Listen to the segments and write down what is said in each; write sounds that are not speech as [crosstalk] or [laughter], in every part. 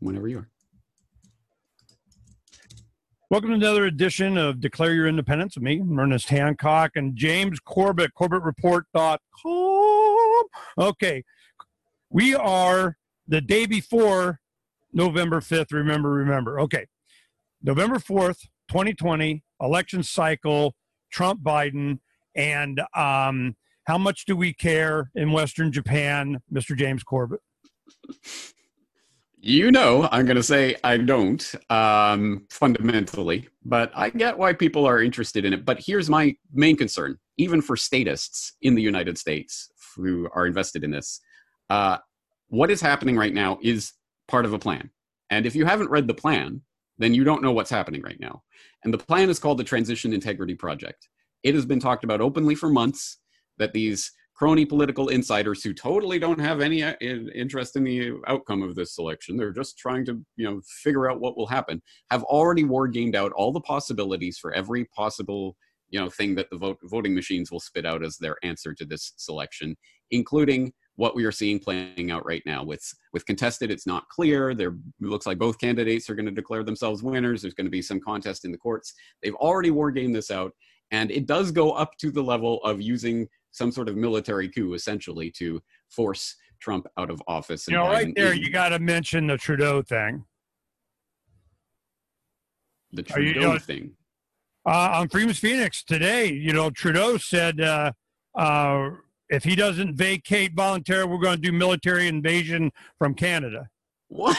whenever you are. Welcome to another edition of Declare Your Independence with me, Ernest Hancock, and James Corbett, CorbettReport.com. Okay, we are the day before November 5th. Remember, remember. Okay, November 4th, 2020, election cycle, Trump Biden, and um, how much do we care in Western Japan, Mr. James Corbett? [laughs] You know, I'm going to say I don't um, fundamentally, but I get why people are interested in it. But here's my main concern, even for statists in the United States who are invested in this. Uh, what is happening right now is part of a plan. And if you haven't read the plan, then you don't know what's happening right now. And the plan is called the Transition Integrity Project. It has been talked about openly for months that these crony political insiders who totally don't have any uh, interest in the outcome of this election. They're just trying to you know figure out what will happen. Have already war gamed out all the possibilities for every possible you know thing that the vote, voting machines will spit out as their answer to this selection including what we are seeing playing out right now. With with contested it's not clear. There looks like both candidates are going to declare themselves winners. There's going to be some contest in the courts. They've already war gamed this out and it does go up to the level of using some sort of military coup, essentially, to force Trump out of office. You know, Biden right there, in. you got to mention the Trudeau thing. The Trudeau you, you know, thing. Uh, on Freedom's Phoenix today, you know, Trudeau said uh, uh, if he doesn't vacate voluntarily, we're going to do military invasion from Canada. What?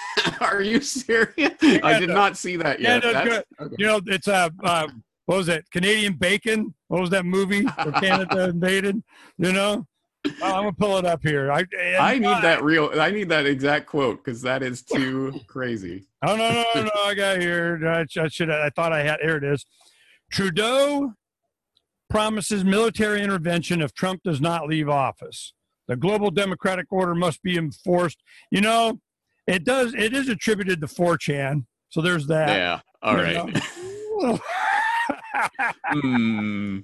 [laughs] Are you serious? Canada. [laughs] I did not see that yet. Okay. You know, it's a uh, what was that Canadian Bacon. What was that movie where Canada [laughs] invaded? You know, oh, I'm gonna pull it up here. I I need I, that real. I need that exact quote because that is too crazy. [laughs] Oh no no no! I got here. I, I should. I thought I had. Here it is. Trudeau promises military intervention if Trump does not leave office. The global democratic order must be enforced. You know, it does. It is attributed to 4chan. So there's that. Yeah. All right. [laughs] hmm.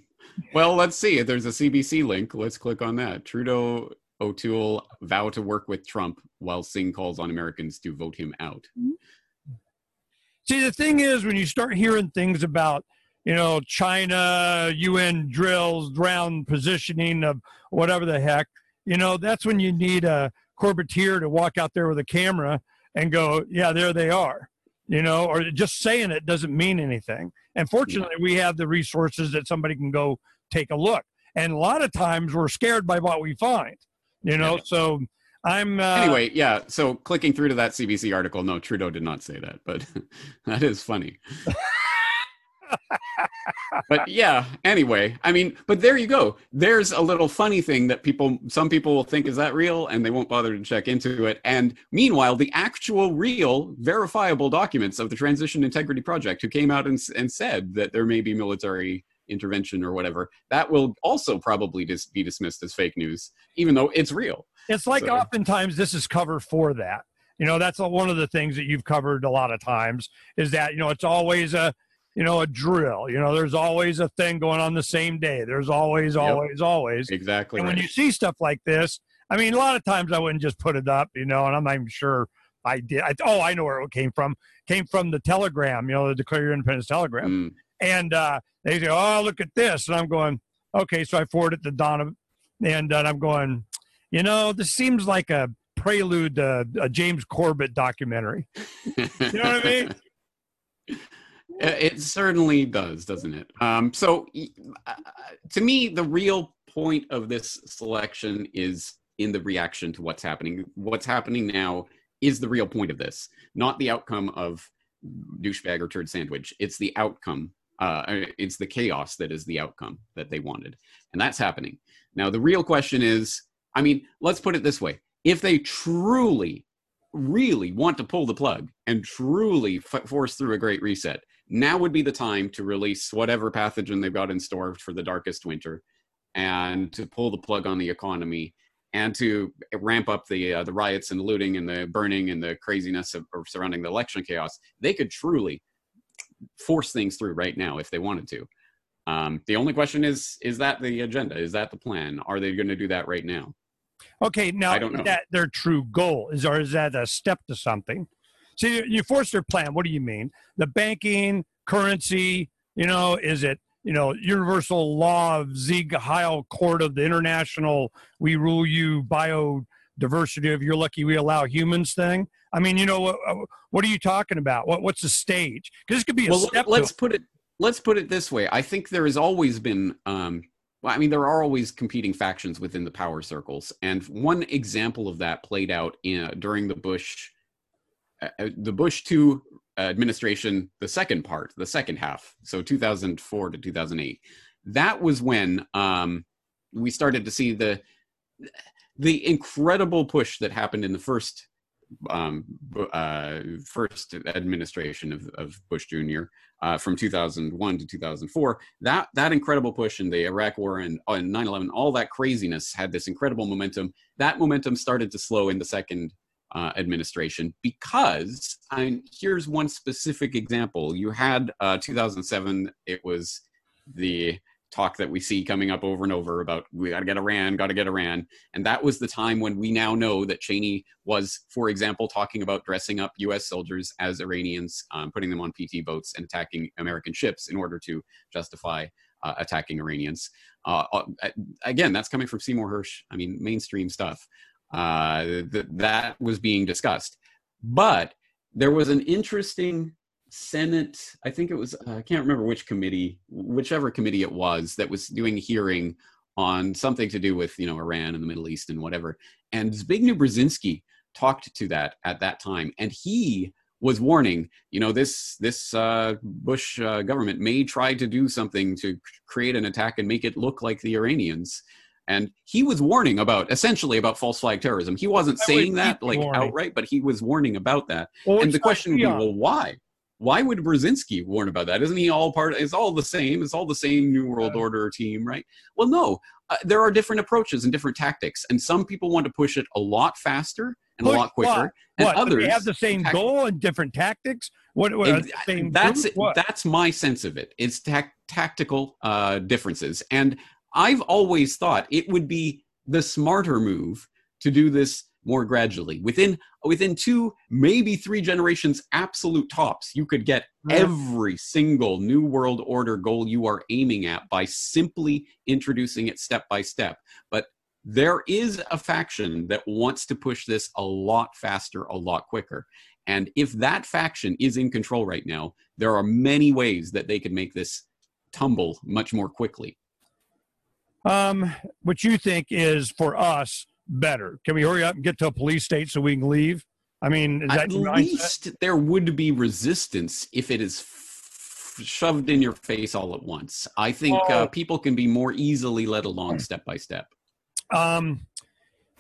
Well, let's see. There's a CBC link. Let's click on that. Trudeau O'Toole vow to work with Trump while Singh calls on Americans to vote him out. See, the thing is, when you start hearing things about, you know, China, UN drills, ground positioning of whatever the heck, you know, that's when you need a Corbettier to walk out there with a camera and go, yeah, there they are you know, or just saying it doesn't mean anything. And fortunately, we have the resources that somebody can go take a look. And a lot of times we're scared by what we find, you know. So I'm. Uh, anyway, yeah. So clicking through to that CBC article, no, Trudeau did not say that, but [laughs] that is funny. But yeah, anyway, I mean, but there you go. There's a little funny thing that people, some people will think, is that real? And they won't bother to check into it. And meanwhile, the actual, real, verifiable documents of the Transition Integrity Project, who came out and, and said that there may be military intervention or whatever, that will also probably dis- be dismissed as fake news, even though it's real. It's like so. oftentimes this is cover for that. You know, that's one of the things that you've covered a lot of times is that, you know, it's always a, you know, a drill. You know, there's always a thing going on the same day. There's always, always, yep. always. Exactly. And right. when you see stuff like this, I mean, a lot of times I wouldn't just put it up, you know, and I'm not even sure I did. I, oh, I know where it came from. Came from the Telegram, you know, the Declare Your Independence Telegram. Mm. And uh, they say, oh, look at this. And I'm going, okay. So I forward it to Donna, and uh, I'm going, you know, this seems like a prelude to a James Corbett documentary. [laughs] you know what I mean? [laughs] Uh, it certainly does, doesn't it? Um, so, uh, to me, the real point of this selection is in the reaction to what's happening. What's happening now is the real point of this, not the outcome of douchebag or turd sandwich. It's the outcome. Uh, it's the chaos that is the outcome that they wanted, and that's happening now. The real question is, I mean, let's put it this way: if they truly, really want to pull the plug and truly f- force through a great reset, now would be the time to release whatever pathogen they've got in store for the darkest winter and to pull the plug on the economy and to ramp up the uh, the riots and looting and the burning and the craziness of, of surrounding the election chaos. They could truly force things through right now if they wanted to. Um, the only question is is that the agenda? Is that the plan? Are they going to do that right now? Okay, now I don't know. that their true goal? Is, or is that a step to something? So you, you force their plan. What do you mean? The banking, currency. You know, is it you know universal law of Sieg Heil Court of the international? We rule you biodiversity of you're lucky we allow humans thing. I mean, you know, what, what are you talking about? What, what's the stage? Because this could be a well, step. let's put it let's put it this way. I think there has always been um, well, I mean, there are always competing factions within the power circles, and one example of that played out in, during the Bush, the Bush two administration, the second part, the second half, so 2004 to 2008. That was when um, we started to see the the incredible push that happened in the first um, uh, first administration of, of Bush Jr. Uh, from 2001 to 2004. That that incredible push in the Iraq War and, uh, 9/11, all that craziness had this incredible momentum. That momentum started to slow in the second uh, administration because and here's one specific example. You had uh, 2007. It was the talk that we see coming up over and over about we got to get Iran, got to get Iran. And that was the time when we now know that Cheney was, for example, talking about dressing up US soldiers as Iranians, um, putting them on PT boats and attacking American ships in order to justify uh, attacking Iranians. Uh, uh again, that's coming from Seymour Hersh. I mean, mainstream stuff. Uh, th- that was being discussed. But there was an interesting Senate, I think it was, uh, I can't remember which committee, whichever committee it was that was doing a hearing on something to do with, you know, Iran and the Middle East and whatever. And Zbigniew Brzezinski talked to that at that time. And he was warning, you know, this, this uh, Bush uh, government may try to do something to create an attack and make it look like the Iranians. And he was warning about essentially about false flag terrorism. He wasn't saying that like warning. outright, but he was warning about that. Well, and the question would be, well, why? why would Brzezinski warn about that? Isn't he all part? It's all the same. It's all the same New World yeah. Order team, right? Well, no. Uh, there are different approaches and different tactics, and some people want to push it a lot faster and push a lot quicker, what? and what? others have the same goal and different tactics. What? what and, that's that's my sense of it. It's ta- tactical uh, differences, and I've always thought it would be the smarter move to do this more gradually. Within within two, maybe three generations, absolute tops, you could get every single new world order goal you are aiming at by simply introducing it step by step. But there is a faction that wants to push this a lot faster, a lot quicker. And if that faction is in control right now, there are many ways that they could make this tumble much more quickly. Um, what you think is for us, better? Can we hurry up and get to a police state so we can leave? I mean, at least there would be resistance if it is f- shoved in your face all at once. I think uh, oh. people can be more easily led along step by step. Um,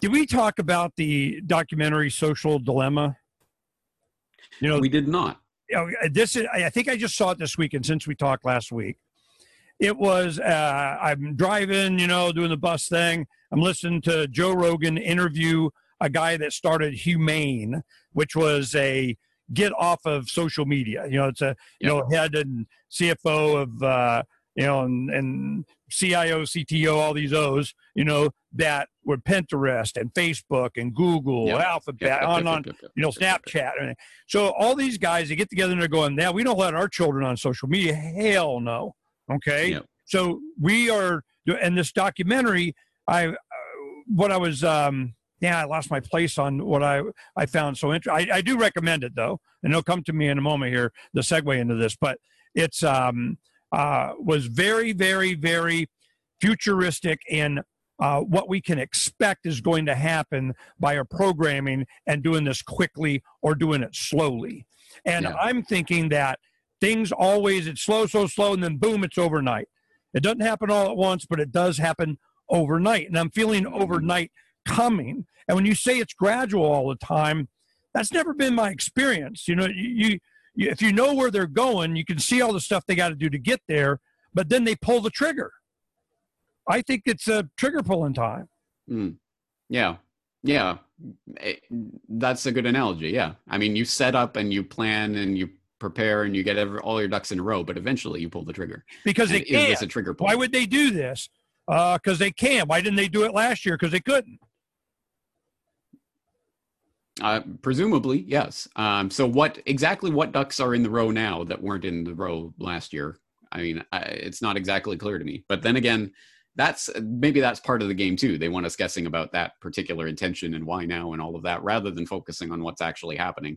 did we talk about the documentary Social Dilemma? You know, we did not. You know, this is, I think I just saw it this week, and since we talked last week, it was uh, I'm driving, you know, doing the bus thing. I'm listening to Joe Rogan interview a guy that started Humane, which was a get off of social media. You know, it's a you know head and CFO of uh, you know and, and CIO, CTO, all these O's. You know that were Pinterest and Facebook and Google, yep. Alphabet, yep. on on you know Snapchat. So all these guys they get together and they're going, "Now we don't let our children on social media." Hell no. Okay. Yep. So we are, and this documentary, I, uh, what I was, um, yeah, I lost my place on what I, I found so interesting. I, I do recommend it though, and it'll come to me in a moment here, the segue into this, but it's, um, uh, was very, very, very futuristic in uh, what we can expect is going to happen by our programming and doing this quickly or doing it slowly. And yeah. I'm thinking that things always it's slow so slow and then boom it's overnight. It doesn't happen all at once but it does happen overnight and i'm feeling overnight coming. And when you say it's gradual all the time that's never been my experience. You know you, you if you know where they're going you can see all the stuff they got to do to get there but then they pull the trigger. I think it's a trigger pulling time. Mm. yeah. Yeah. It, eh, that's a good analogy. Yeah. I mean you set up and you plan and you prepare and you get every, all your ducks in a row, but eventually you pull the trigger. Because they can. [laughs] Is this a trigger pull? Why would they do this? Because uh, they can. Why didn't they do it last year? Because they couldn't. Uh, presumably, yes. Um, so, what exactly what ducks are in the row now that weren't in the row last year? I mean, I, it's not exactly clear to me. But then again, that's maybe that's part of the game too. They want us guessing about that particular intention and why now and all of that, rather than focusing on what's actually happening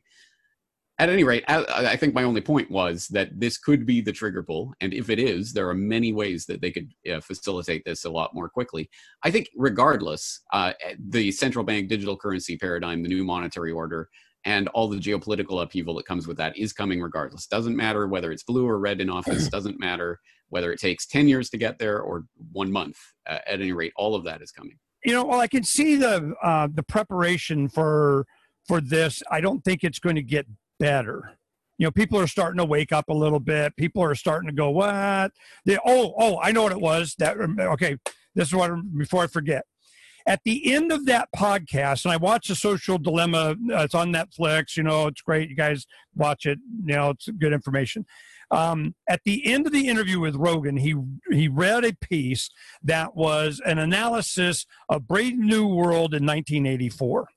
at any rate, I, I, think my only point was that this could be the trigger pull. And if it is, there are many ways that they could uh, facilitate this a lot more quickly. I think, regardless, uh, the central bank digital currency paradigm, the new monetary order, and all the geopolitical upheaval that comes with that is coming regardless. Doesn't matter whether it's blue or red in office, [clears throat] doesn't matter whether it takes 10 years to get there or one month. Uh, at any rate, all of that is coming. You know, well, I can see the uh, the preparation for for this. I don't think it's going to get better. You know, people are starting to wake up a little bit. People are starting to go, "What?" They, oh, oh, I know what it was. That okay. This is what before I forget. At the end of that podcast, and I watched the Social Dilemma. Uh, it's on Netflix. You know, it's great. You guys watch it. You know, it's good information. Um, at the end of the interview with Rogan, he he read a piece that was an analysis of Brave New World in 1984.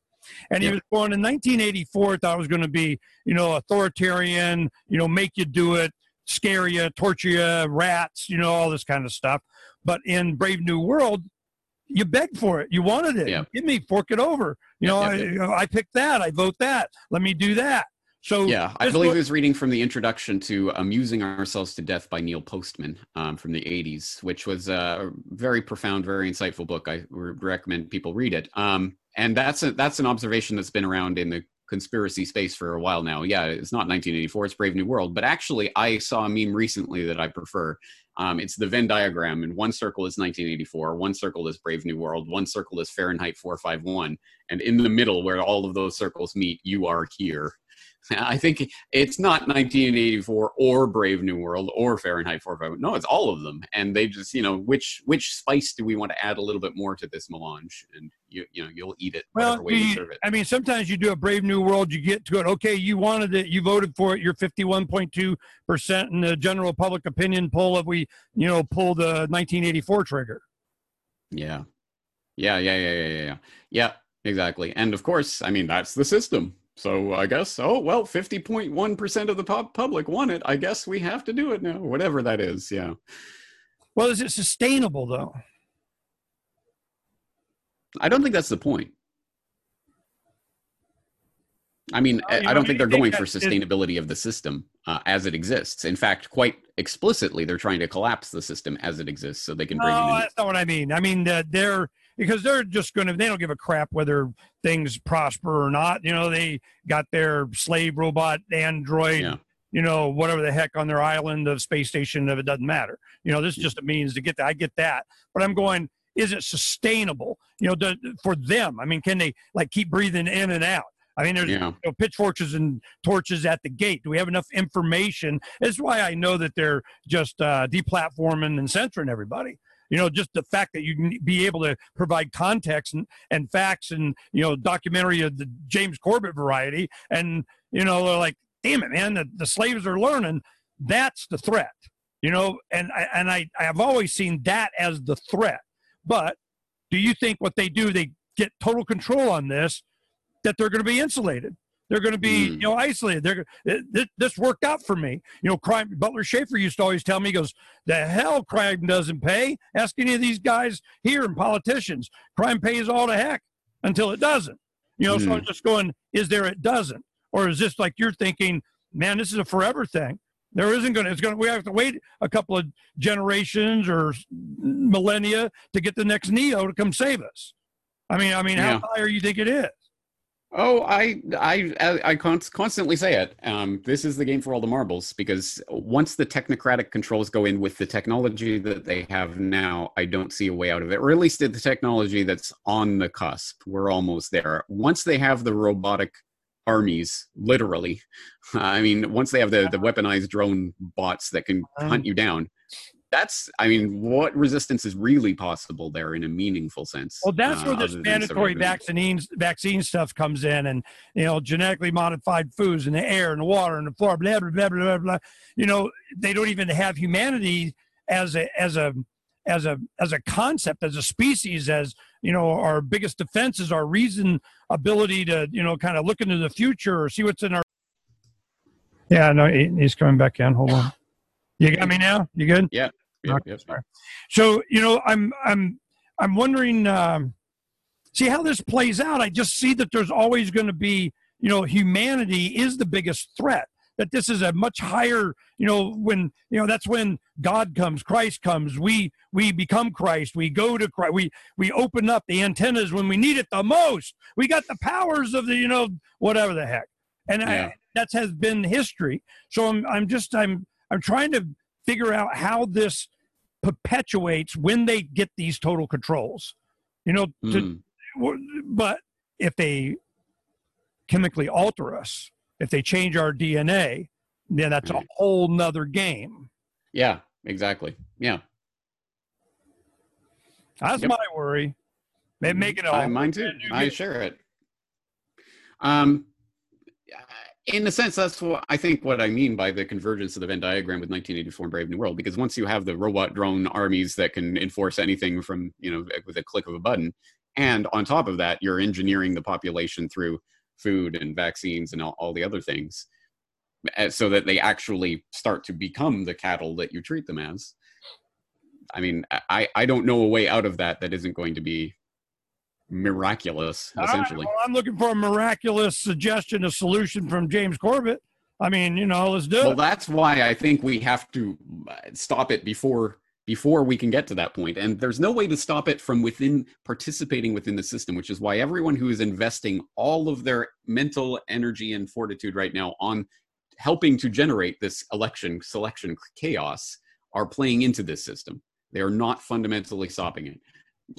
And he was born in 1984, thought it was going to be, you know, authoritarian, you know, make you do it, scare you, torture you, rats, you know, all this kind of stuff. But in Brave New World, you begged for it. You wanted it. Give me, fork it over. You know, I, I picked that. I vote that. Let me do that. So yeah, I believe he was reading from the introduction to "Amusing Ourselves to Death" by Neil Postman um, from the '80s, which was a very profound, very insightful book. I would recommend people read it. Um, and that's a, that's an observation that's been around in the conspiracy space for a while now. Yeah, it's not 1984; it's Brave New World. But actually, I saw a meme recently that I prefer. Um, it's the Venn diagram, and one circle is 1984, one circle is Brave New World, one circle is Fahrenheit 451, and in the middle, where all of those circles meet, you are here. [laughs] I think it's not 1984 or Brave New World or Fahrenheit 451. No, it's all of them, and they just you know which which spice do we want to add a little bit more to this melange, and you you know you'll eat it well, way you serve it. I mean, sometimes you do a Brave New World, you get to it. Okay, you wanted it, you voted for it. You're 51.2 percent in the general public opinion poll. If we you know pull the 1984 trigger. Yeah, yeah, yeah, yeah, yeah, yeah, yeah. Exactly, and of course, I mean that's the system so I guess, oh, well, 50.1% of the public want it. I guess we have to do it now, whatever that is. Yeah. Well, is it sustainable, though? I don't think that's the point. I mean, I, I don't think they're going for sustainability of the system uh, as it exists. In fact, quite explicitly, they're trying to collapse the system as it exists so they can bring. No, that's not what I mean. I mean, uh, they're because they're just going to they don't give a crap whether things prosper or not you know they got their slave robot android yeah. you know whatever the heck on their island of space station if it doesn't matter you know this is just a means to get that i get that but i'm going is it sustainable you know for them i mean can they like keep breathing in and out I mean, there's yeah. you know, pitchforks and torches at the gate. Do we have enough information? That's why I know that they're just uh, deplatforming and censoring everybody you know just the fact that you can be able to provide context and, and facts and you know documentary of the james corbett variety and you know they're like damn it man the, the slaves are learning. That's the threat you know and I, and I, i've always seen that as the threat. But do you think what they do they get total control on this that they're going to be insulated they're going to be, mm. you know, isolated. They're this, this worked out for me. You know, crime. Butler Shaffer used to always tell me, he goes, "The hell, crime doesn't pay. Ask any of these guys here and politicians. Crime pays all the heck until it doesn't." You know, mm. so I'm just going, is there it doesn't, or is this like you're thinking, man, this is a forever thing? There isn't going to. It's going to. We have to wait a couple of generations or millennia to get the next Neo to come save us. I mean, I mean, yeah. how high are you think it is? Oh, I I I constantly say it. Um, this is the game for all the marbles because once the technocratic controls go in with the technology that they have now, I don't see a way out of it. Or at least the technology that's on the cusp. We're almost there. Once they have the robotic armies, literally, [laughs] I mean, once they have the the weaponized drone bots that can hunt you down, that's i mean what resistance is really possible there in a meaningful sense well that's uh, where this mandatory vaccines vaccine stuff comes in and you know genetically modified foods in the air and the water and the floor blah blah blah blah blah you know they don't even have humanity as a as a as a as a concept as a species as you know, our biggest defense is our reason ability to, you know, kind of look into the future or see what's in our. Yeah, no, he's coming back in. Hold on. You got me now? You good? Yeah. Yep, yep, yep. So, you know, I'm, I'm, I'm wondering, um, see how this plays out. I just see that there's always going to be, you know, humanity is the biggest threat that this is a much higher you know when you know that's when god comes christ comes. We we become christ. We go to christ. We we open up the antennas when we need it the most. We got the powers of the you know whatever the heck. And yeah. I, that has been history. So i'm i'm just i'm i'm trying to figure out how this perpetuates when they get these total controls you know to, mm. but if they chemically alter us if they change our DNA, then that's a whole nother game. Yeah, exactly. Yeah. That's yep. my worry. They mm-hmm. make it all. mine too. I share it. Um, in a sense, that's what I think what I mean by the convergence of the Venn diagram with 1984 and Brave New World. Because once you have the robot drone armies that can enforce anything from you know with a click of a button, and on top of that, you're engineering the population through food and vaccines and all, all the other things eh, so that they actually start to become the cattle that you treat them as i mean i i don't know a way out of that that isn't going to be miraculous essentially well, i'm looking for a miraculous suggestion a solution from james corbett i mean you know let's do well, it well that's why i think we have to uh, stop it before before we can get to that point. And there's no way to stop it from within participating within the system, which is why everyone who is investing all of their mental energy and fortitude right now on helping to generate this election selection chaos are playing into this system. They are not fundamentally stopping it.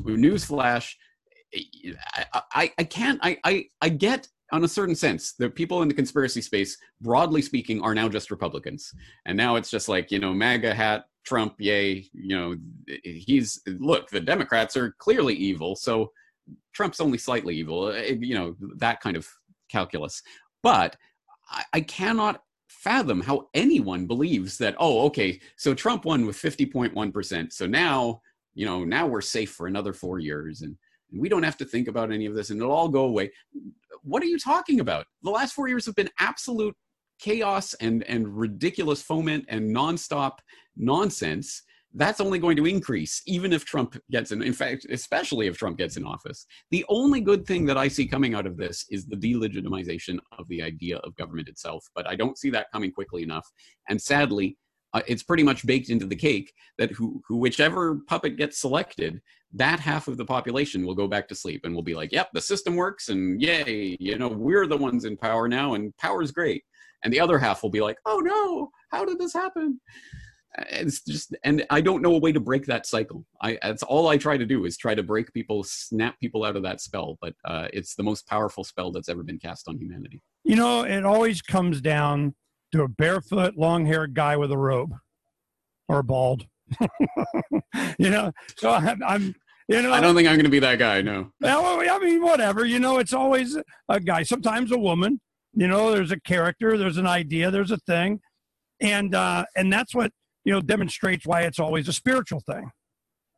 Newsflash, I, I, can't, I, I, I get on a certain sense, the people in the conspiracy space, broadly speaking, are now just Republicans. And now it's just like, you know, MAGA hat, Trump, yay, you know, he's look, the Democrats are clearly evil, so Trump's only slightly evil, eh, you know, that kind of calculus. But I, I cannot fathom how anyone believes that, oh, okay, so Trump won with 50.1%. So now, you know, now we're safe for another four years and, and we don't have to think about any of this and it'll all go away. What are you talking about? The last four years have been absolute chaos and and ridiculous foment and nonstop nonsense that's only going to increase even if Trump gets in. In fact, especially if Trump gets in office. The only good thing that I see coming out of this is the delegitimization of the idea of government itself. But I don't see that coming quickly enough. And sadly, uh, it's pretty much baked into the cake that who, who whichever puppet gets selected, that half of the population will go back to sleep and will be like, "Yep, the system works, and yay, you know, we're the ones in power now, and power's great." and the other half will be like oh no how did this happen? It's just and i don't know a way to break that cycle. I that's all i try to do is try to break people snap people out of that spell but uh, it's the most powerful spell that's ever been cast on humanity. You know it always comes down to a barefoot long haired guy with a robe or bald. [laughs] You know so I'm, I'm you know, I don't think I'm going to be that guy. No. Well, I mean, whatever. You know, it's always a guy. Sometimes a woman. You know, there's a character, there's an idea, there's a thing, and uh, and that's what you know demonstrates why it's always a spiritual thing.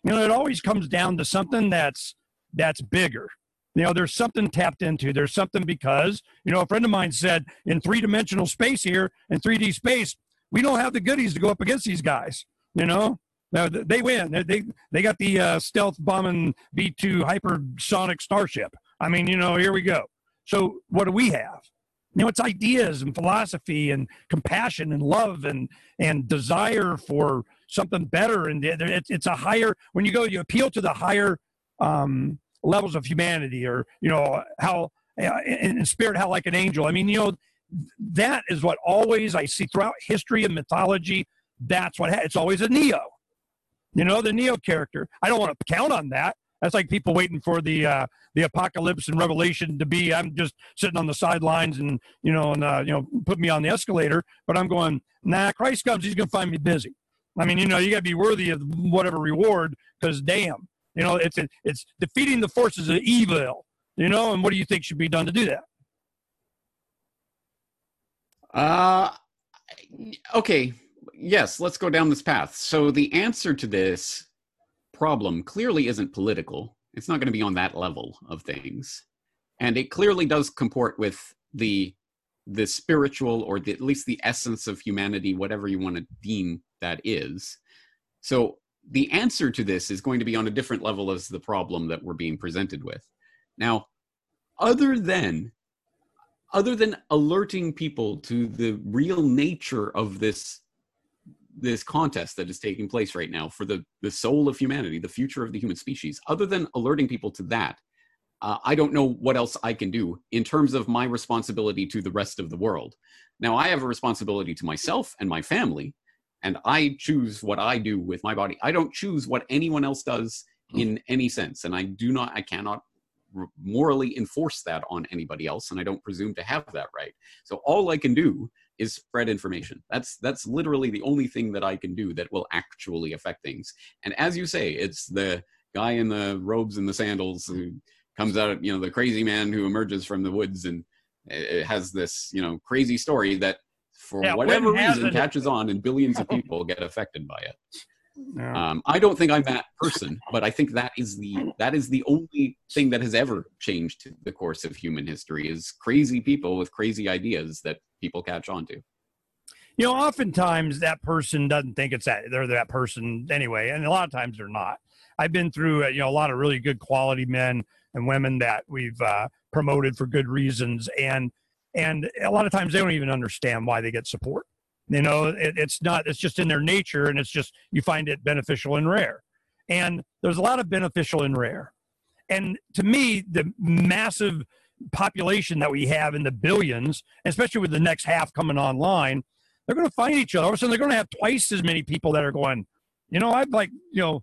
You know, it always comes down to something that's that's bigger. You know, there's something tapped into. There's something because you know a friend of mine said in three dimensional space here in 3D space, we don't have the goodies to go up against these guys. You know, now they win. They they got the uh, stealth bombing B two hypersonic starship. I mean, you know, here we go. So what do we have? you know it's ideas and philosophy and compassion and love and and desire for something better and it's, it's a higher when you go you appeal to the higher um, levels of humanity or you know how in spirit how like an angel i mean you know that is what always i see throughout history and mythology that's what it's always a neo you know the neo character i don't want to count on that that's like people waiting for the uh, the apocalypse and revelation to be. I'm just sitting on the sidelines and you know and uh, you know put me on the escalator. But I'm going, nah. Christ comes, he's gonna find me busy. I mean, you know, you got to be worthy of whatever reward because damn, you know, it's it's defeating the forces of evil. You know, and what do you think should be done to do that? Uh, okay. Yes, let's go down this path. So the answer to this problem clearly isn't political. It's not going to be on that level of things. And it clearly does comport with the the spiritual or the, at least the essence of humanity, whatever you want to deem that is. So the answer to this is going to be on a different level as the problem that we're being presented with. Now, other than other than alerting people to the real nature of this this contest that is taking place right now for the the soul of humanity, the future of the human species, other than alerting people to that, uh, I don't know what else I can do in terms of my responsibility to the rest of the world. Now, I have a responsibility to myself and my family, and I choose what I do with my body. I don't choose what anyone else does hmm. in any sense, and I do not, I cannot morally enforce that on anybody else, and I don't presume to have that right. So all I can do is spread information. That's that's literally the only thing that I can do that will actually affect things. And as you say, it's the guy in the robes and the sandals who comes out, you know, the crazy man who emerges from the woods and it has this, you know, crazy story that for yeah, whatever reason catches on and billions of [laughs] people get affected by it. Um, I don't think I'm that person, but I think that is the that is the only thing that has ever changed the course of human history is crazy people with crazy ideas that people catch on to. You know, oftentimes that person doesn't think it's that they're that person anyway, and a lot of times they're not. I've been through uh, you know a lot of really good quality men and women that we've uh, promoted for good reasons, and and a lot of times they don't even understand why they get support. You know, it, it's not it's just in their nature, and it's just you find it beneficial and rare. And there's a lot of beneficial and rare. And to me, the massive population that we have in the billions, especially with the next half coming online, they're going to find each other. All of a sudden, they're going to have twice as many people that are going, you know, I've like, you know,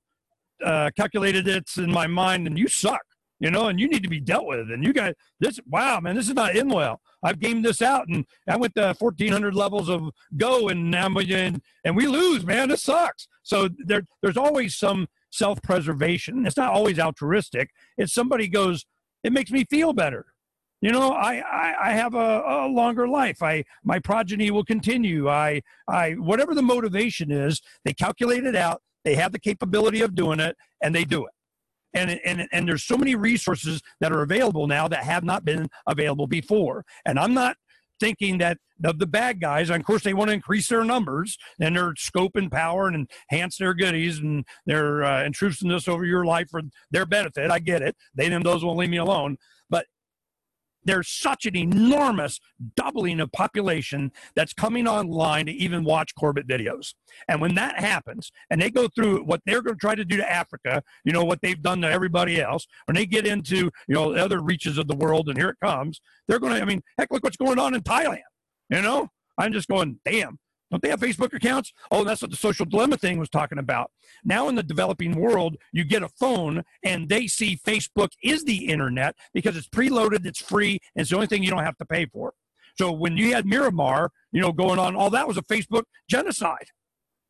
uh, calculated it's in my mind, and you suck you know, and you need to be dealt with. And you got this, wow, man, this is not in well. I've gamed this out and I went to 1400 levels of go and now and, and we lose, man. This sucks. So there, there's always some self preservation. It's not always altruistic. It's somebody goes, it makes me feel better. You know, I, I, I have a, a longer life. I, my progeny will continue. I, I, whatever the motivation is, they calculate it out. They have the capability of doing it and they do it and and and there's so many resources that are available now that have not been available before and i'm not thinking that of the bad guys, of course, they want to increase their numbers and their scope and power and enhance their goodies and their uh, intrusiveness over your life for their benefit. I get it. They them those won't leave me alone there's such an enormous doubling of population that's coming online to even watch Corbett videos. And when that happens, and they go through what they're going to try to do to Africa, you know, what they've done to everybody else, when they get into, you know, other reaches of the world, and here it comes, they're going to, I mean, heck, look what's going on in Thailand, you know? I'm just going, damn, don't they have Facebook accounts? Oh, that's what the social dilemma thing was talking about. Now, in the developing world, you get a phone and they see Facebook is the internet because it's preloaded, it's free, and it's the only thing you don't have to pay for. So when you had Myanmar, you know, going on, all that was a Facebook genocide.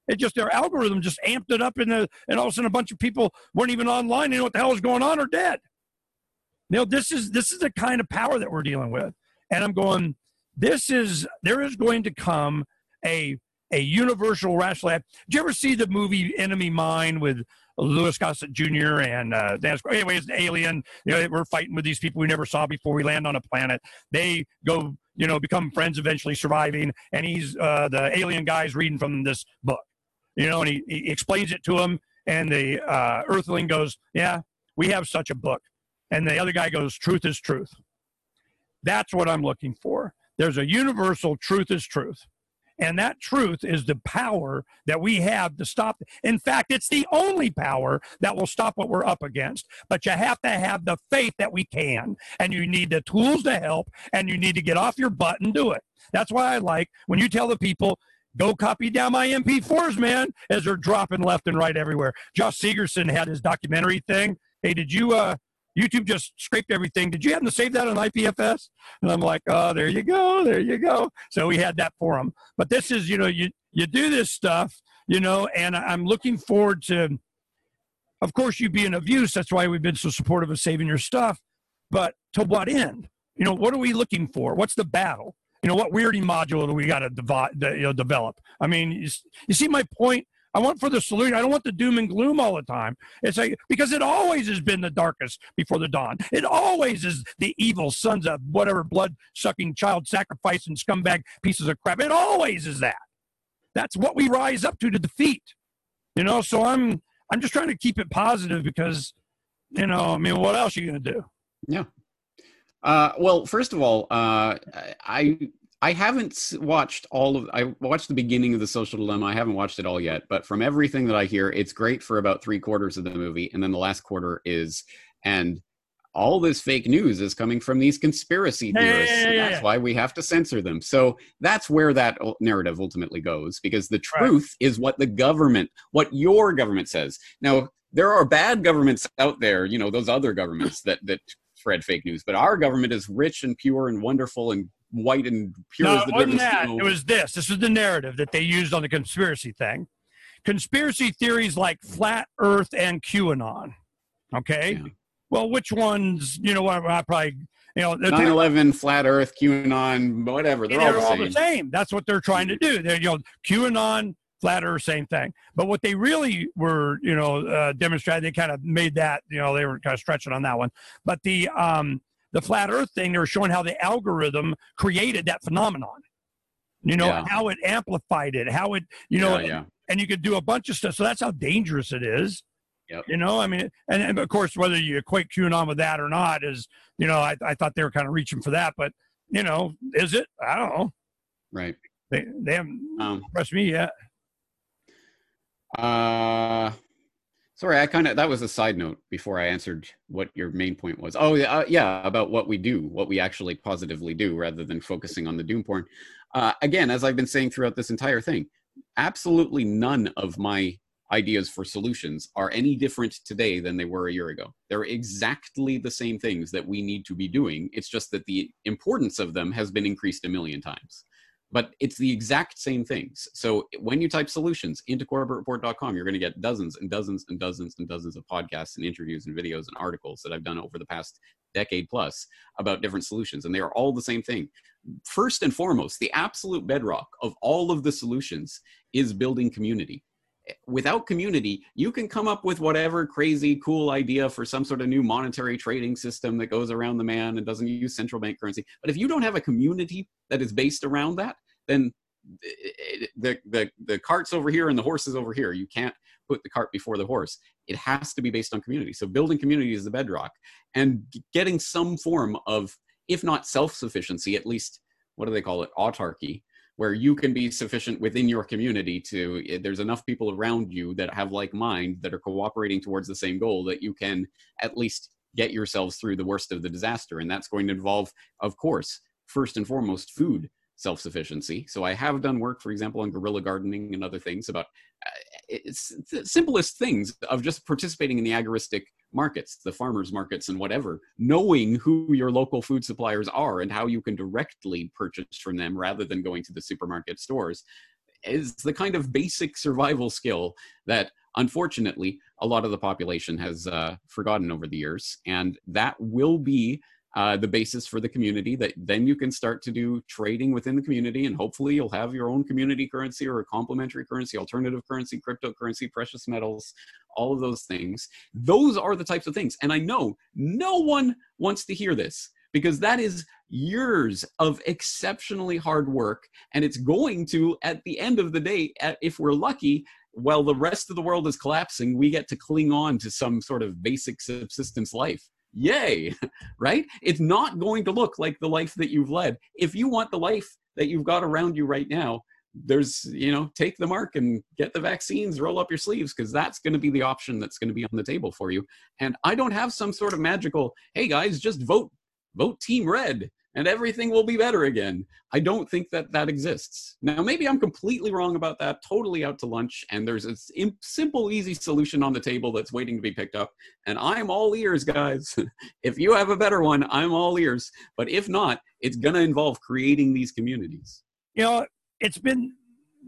It just their algorithm just amped it up, in the, uh, and all of a sudden a bunch of people weren't even online. They know what the hell is going on or dead. You know, this is this is the kind of power that we're dealing with, and I'm going. This is there is going to come a a universal rational. Did you ever see the movie Enemy Mine with Louis Gossett Jr. and uh, anyway, it's an alien. You know, we're fighting with these people we never saw before. We land on a planet. They go, you know, become friends eventually, surviving. And he's uh, the alien guy's reading from this book, you know, and he, he explains it to him. And the uh, Earthling goes, "Yeah, we have such a book." And the other guy goes, "Truth is truth." That's what I'm looking for. There's a universal truth is truth and that truth is the power that we have to stop. In fact, it's the only power that will stop what we're up against. But you have to have the faith that we can, and you need the tools to help, and you need to get off your butt and do it. That's why I like when you tell the people, go copy down my MP4s, man, as they're dropping left and right everywhere. Josh Sigurdson had his documentary thing. Hey, did you uh YouTube just scraped everything. Did you happen to save that on IPFS? And I'm like, oh, there you go, there you go. So we had that for them. But this is, you know, you you do this stuff, you know, and I'm looking forward to. Of course, you being of use. That's why we've been so supportive of saving your stuff. But to what end? You know, what are we looking for? What's the battle? You know, what weirding module do we got to you know, develop? I mean, you, you see my point I want for the solution. I don't want the doom and gloom all the time. It's like because it always has been the darkest before the dawn. It always is the evil sons of whatever blood sucking child sacrifice and scumbag pieces of crap. It always is that. That's what we rise up to to defeat. You know, so I'm I'm just trying to keep it positive because, you know, I mean, what else are you to do? Yeah. Uh, well, first of all, uh, I I haven't watched all of. I watched the beginning of the Social Dilemma. I haven't watched it all yet, but from everything that I hear, it's great for about three quarters of the movie, and then the last quarter is and all this fake news is coming from these conspiracy theorists. Yeah, yeah, yeah, that's why we have to censor them. So that's where that narrative ultimately goes, because the truth right. is what the government, what your government says. Now there are bad governments out there, you know, those other governments that that spread fake news, but our government is rich and pure and wonderful and white and pure no, as the wasn't that. It was this. This was the narrative that they used on the conspiracy thing. Conspiracy theories like flat Earth and QAnon. Okay. Yeah. Well, which ones? You know, I, I probably you know 9-11 flat earth qanon whatever they're, they're all, the, all the, same that's what they're trying to do they're you know qanon flat earth same thing but what they really were you know uh, demonstrating they kind of made that you know they were kind of stretching on that one but the um the flat earth thing, they were showing how the algorithm created that phenomenon. You know, yeah. how it amplified it, how it, you know, yeah, yeah. and you could do a bunch of stuff. So that's how dangerous it is. Yep. You know, I mean, and, and, of course, whether you equate QAnon with that or not is, you know, I, I thought they were kind of reaching for that, but, you know, is it? I don't know. Right. They, they haven't um, impressed me yet. Uh, Sorry, I kind of that was a side note before I answered what your main point was. Oh, yeah, uh, yeah, about what we do, what we actually positively do, rather than focusing on the doom porn. Uh, again, as I've been saying throughout this entire thing, absolutely none of my ideas for solutions are any different today than they were a year ago. They're exactly the same things that we need to be doing. It's just that the importance of them has been increased a million times but it's the exact same things. So when you type solutions into corbettreport.com, you're going to get dozens and dozens and dozens and dozens of podcasts and interviews and videos and articles that I've done over the past decade plus about different solutions. And they are all the same thing. First and foremost, the absolute bedrock of all of the solutions is building community. Without community, you can come up with whatever crazy cool idea for some sort of new monetary trading system that goes around the man and doesn't use central bank currency. But if you don't have a community that is based around that, then the, the, the cart's over here and the horse is over here. You can't put the cart before the horse. It has to be based on community. So building community is the bedrock and getting some form of, if not self-sufficiency, at least what do they call it? Autarky, where you can be sufficient within your community to, eh, there's enough people around you that have like mind that are cooperating towards the same goal that you can at least get yourselves through the worst of the disaster. And that's going to involve, of course, first and foremost, food self-sufficiency. So I have done work, for example, on guerrilla gardening and other things about uh, it's the simplest things of just participating in the agoristic markets, the farmers markets and whatever, knowing who your local food suppliers are and how you can directly purchase from them rather than going to the supermarket stores is the kind of basic survival skill that unfortunately a lot of the population has uh, forgotten over the years. And that will be uh, the basis for the community that then you can start to do trading within the community and hopefully you'll have your own community currency or a complementary currency alternative currency cryptocurrency precious metals all of those things. Those are the types of things. And i know no one wants to hear this because that is years of exceptionally hard work and it's going to at the end of the day if we're lucky while the rest of the world is collapsing we get to cling on to some sort of basic subsistence life yay, [laughs] right? It's not going to look like the life that you've led. If you want the life that you've got around you right now, there's, you know, take the mark and get the vaccines, roll up your sleeves, because that's going to be the option that's going to be on the table for you. And I don't have some sort of magical, hey guys, just vote, vote team red and everything will be better again. I don't think that that exists. Now, maybe I'm completely wrong about that, totally out to lunch, and there's a simple, easy solution on the table that's waiting to be picked up. And I'm all ears, guys. [laughs] if you have a better one, I'm all ears. But if not, it's going to involve creating these communities. You know, it's been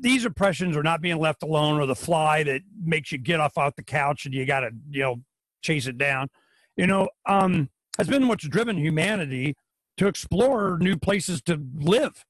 these oppressions are not being left alone or the fly that makes you get off out the couch and you got to, you know, chase it down. You know, um, has been what's driven humanity to explore new places to live.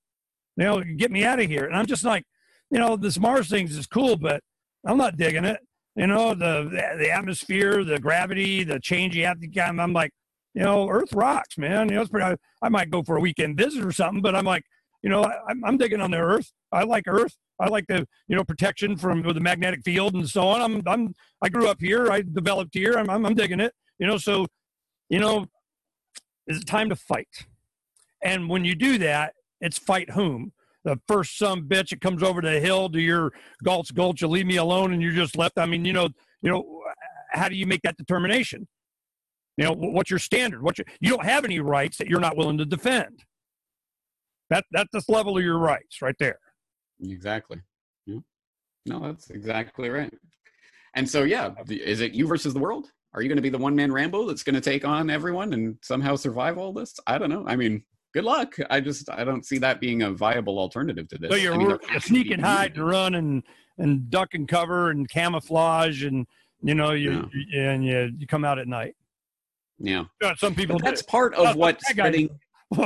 You know, get me out of here. And I'm just like, you know, this Mars thing is cool, but I'm not digging it. You know, the the atmosphere, the gravity, the change you have to. Get. I'm like, you know, Earth rocks, man. You know, it's pretty. I, I might go for a weekend visit or something, but I'm like, you know, I, I'm digging on the Earth. I like Earth. I like the you know protection from the magnetic field and so on. I'm I'm I grew up here. I developed here. I'm I'm, I'm digging it. You know, so you know, is it time to fight. And when you do that, it's fight whom the first some bitch that comes over the hill to your Gulch Gulch, you leave me alone, and you're just left. I mean, you know, you know, how do you make that determination? You know, what's your standard? What your, you don't have any rights that you're not willing to defend. That that's the level of your rights right there. Exactly. Yeah. No, that's exactly right. And so, yeah, is it you versus the world? Are you going to be the one man Rambo that's going to take on everyone and somehow survive all this? I don't know. I mean, good luck. I just I don't see that being a viable alternative to this. So you're, I mean, sneak and hide and run and and duck and cover and camouflage and you know you yeah. and you you come out at night. Yeah. Some people. But that's part of what spreading. [laughs]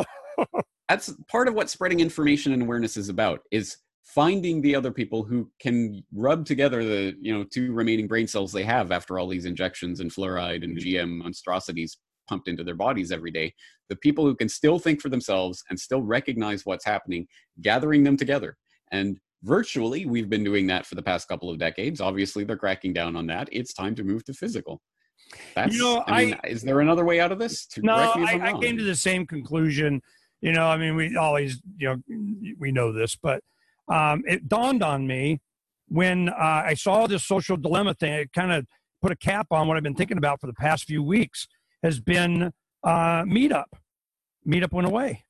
that's part of what spreading information and awareness is about. Is finding the other people who can rub together the you know two remaining brain cells they have after all these injections and fluoride and mm-hmm. GM monstrosities pumped into their bodies every day. The people who can still think for themselves and still recognize what's happening, gathering them together. And virtually, we've been doing that for the past couple of decades. Obviously, they're cracking down on that. It's time to move to physical. That's, you know, I, mean, I, is there another way out of this? no, I, I came to the same conclusion. You know, I mean, we always, you know, we know this, but um, it dawned on me when uh, I saw this social dilemma thing. It kind of put a cap on what I've been thinking about for the past few weeks has been uh, Meetup. Meetup went away.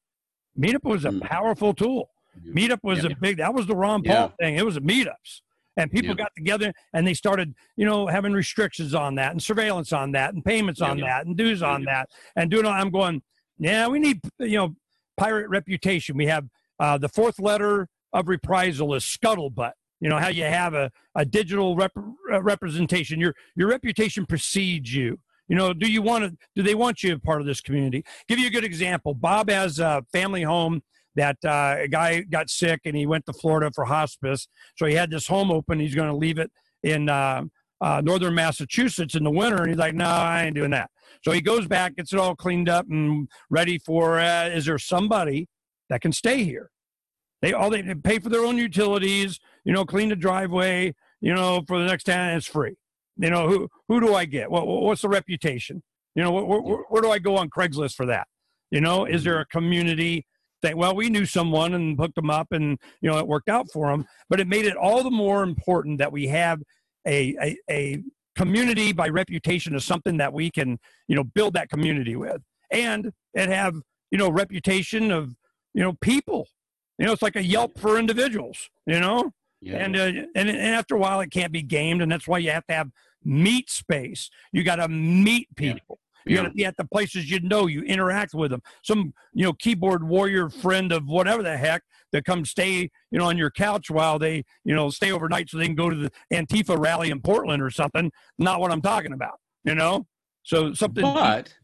Meetup was a hmm. powerful tool. Meetup was yeah. a big. That was the Ron Paul yeah. thing. It was a meetups, and people yeah. got together and they started, you know, having restrictions on that and surveillance on that and payments on that and dues on that and doing. All, I'm going. Yeah, we need you know pirate reputation. We have uh, the fourth letter of reprisal is scuttlebutt. You know how you have a, a digital rep- uh, representation. Your your reputation precedes you. You know, do you want to? Do they want you a part of this community? Give you a good example. Bob has a family home that uh, a guy got sick and he went to Florida for hospice. So he had this home open. He's going to leave it in uh, uh, northern Massachusetts in the winter, and he's like, "No, I ain't doing that." So he goes back, gets it all cleaned up and ready for. Uh, is there somebody that can stay here? They all they pay for their own utilities. You know, clean the driveway. You know, for the next ten, it's free. You know, who who do I get? What, what's the reputation? You know, where, where, where do I go on Craigslist for that? You know, is there a community that well we knew someone and hooked them up and you know it worked out for them but it made it all the more important that we have a, a, a community by reputation is something that we can you know build that community with and it have you know reputation of you know people you know it's like a yelp for individuals you know yeah. and, uh, and and after a while it can't be gamed and that's why you have to have meet space. You got to meet people. Yeah. You got to be at the places you know. You interact with them. Some you know keyboard warrior friend of whatever the heck that come stay you know on your couch while they you know stay overnight so they can go to the Antifa rally in Portland or something. Not what I'm talking about. You know. So something. But.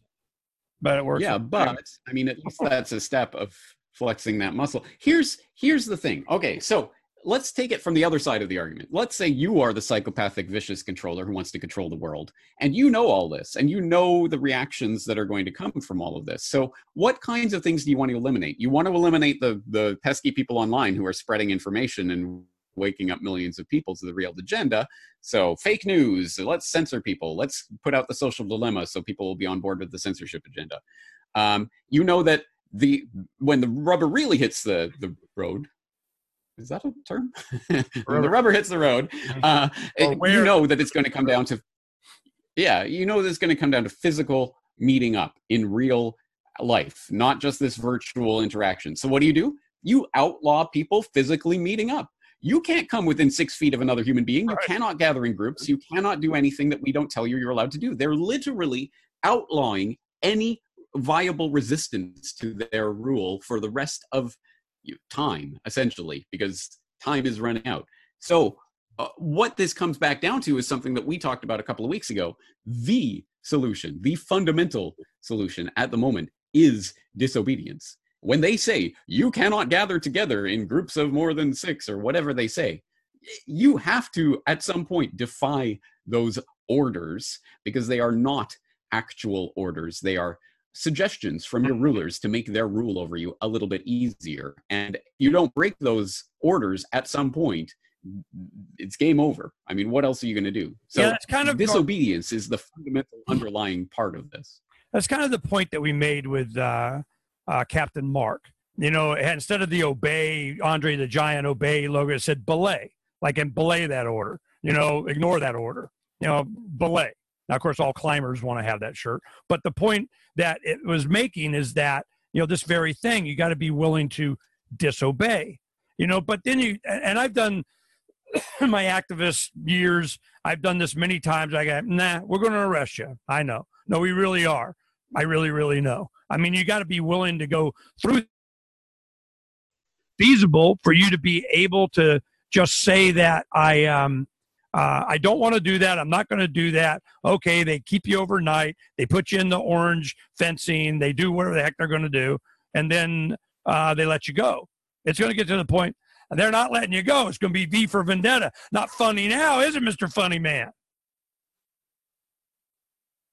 But it works. Yeah, but I mean, at least that's a step of flexing that muscle. Here's here's the thing. Okay, so let's take it from the other side of the argument. Let's say you are the psychopathic, vicious controller who wants to control the world, and you know all this, and you know the reactions that are going to come from all of this. So, what kinds of things do you want to eliminate? You want to eliminate the the pesky people online who are spreading information and waking up millions of people to the real agenda. So, fake news. Let's censor people. Let's put out the social dilemma so people will be on board with the censorship agenda. Um, you know that the when the rubber really hits the the road is that a term? [laughs] when the rubber hits the road, mm-hmm. uh, it, you know that it's going to come down to, yeah, you know that it's going to come down to physical meeting up in real life, not just this virtual interaction. So what do you do? You outlaw people physically meeting up. You can't come within six feet of another human being. You right. cannot gather in groups. You cannot do anything that we don't tell you you're allowed to do. They're literally outlawing any viable resistance to their rule for the rest of time essentially because time is running out. So uh, what this comes back down to is something that we talked about a couple of weeks ago. The solution the fundamental solution at the moment is disobedience. When they say you cannot gather together in groups of more than six or whatever they say you have to at some point defy those orders because they are not actual orders. They are suggestions from your rulers to make their rule over you a little bit easier and you don't break those orders at some point it's game over. I mean what else are you going to do? So yeah, that's kind of disobedience is the fundamental underlying part of this. That's kind of the point that we made with uh, uh, captain mark. You know instead of the obey andre the giant obey logo it said belay. Like and belay that order. You know ignore that order. You know belay now, of course, all climbers want to have that shirt. But the point that it was making is that, you know, this very thing, you got to be willing to disobey, you know, but then you, and I've done [coughs] my activist years, I've done this many times. I got, nah, we're going to arrest you. I know. No, we really are. I really, really know. I mean, you got to be willing to go through feasible for you to be able to just say that I, um, uh, I don't want to do that. I'm not going to do that. Okay, they keep you overnight. They put you in the orange fencing. They do whatever the heck they're going to do, and then uh, they let you go. It's going to get to the point they're not letting you go. It's going to be V for Vendetta. Not funny now, is it, Mister Funny Man?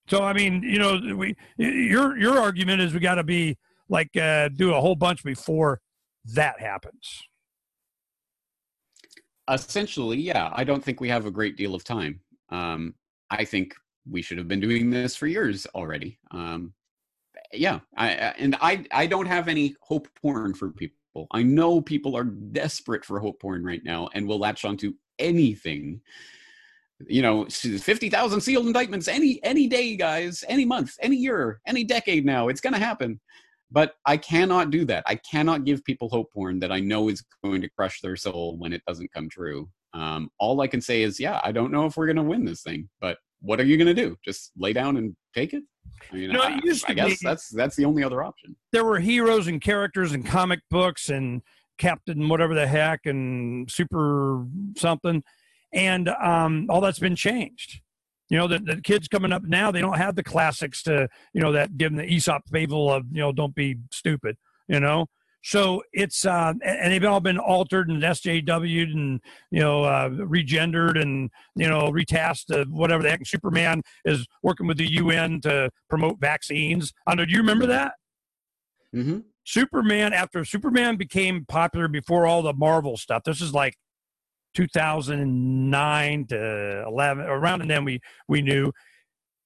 So I mean, you know, we your your argument is we got to be like uh, do a whole bunch before that happens essentially, yeah. I don't think we have a great deal of time. Um, I think we should have been doing this for years already. Um, yeah, I, and I I don't have any hope porn for people. I know people are desperate for hope porn right now and will latch onto anything. You know, fifty thousand sealed indictments any any day, guys, any month, any year, any decade. Now it's going to happen. But I cannot do that. I cannot give people hope porn that I know is going to crush their soul when it doesn't come true. Um, all I can say is, yeah, I don't know if we're going to win this thing, but what are you going to do? Just lay down and take it? I mean, no, I, I guess be, that's that's the only other option. There were heroes and characters in comic books and Captain whatever the heck and Super something, and um, all that's been changed. You know, the, the kids coming up now, they don't have the classics to, you know, that give them the Aesop fable of, you know, don't be stupid, you know? So it's, uh, and they've all been altered and SJW'd and, you know, uh, regendered and, you know, retasked, uh, whatever the heck. Superman is working with the UN to promote vaccines. I know, do you remember that? Mm-hmm. Superman, after Superman became popular before all the Marvel stuff, this is like 2009 to 11 around and then we we knew.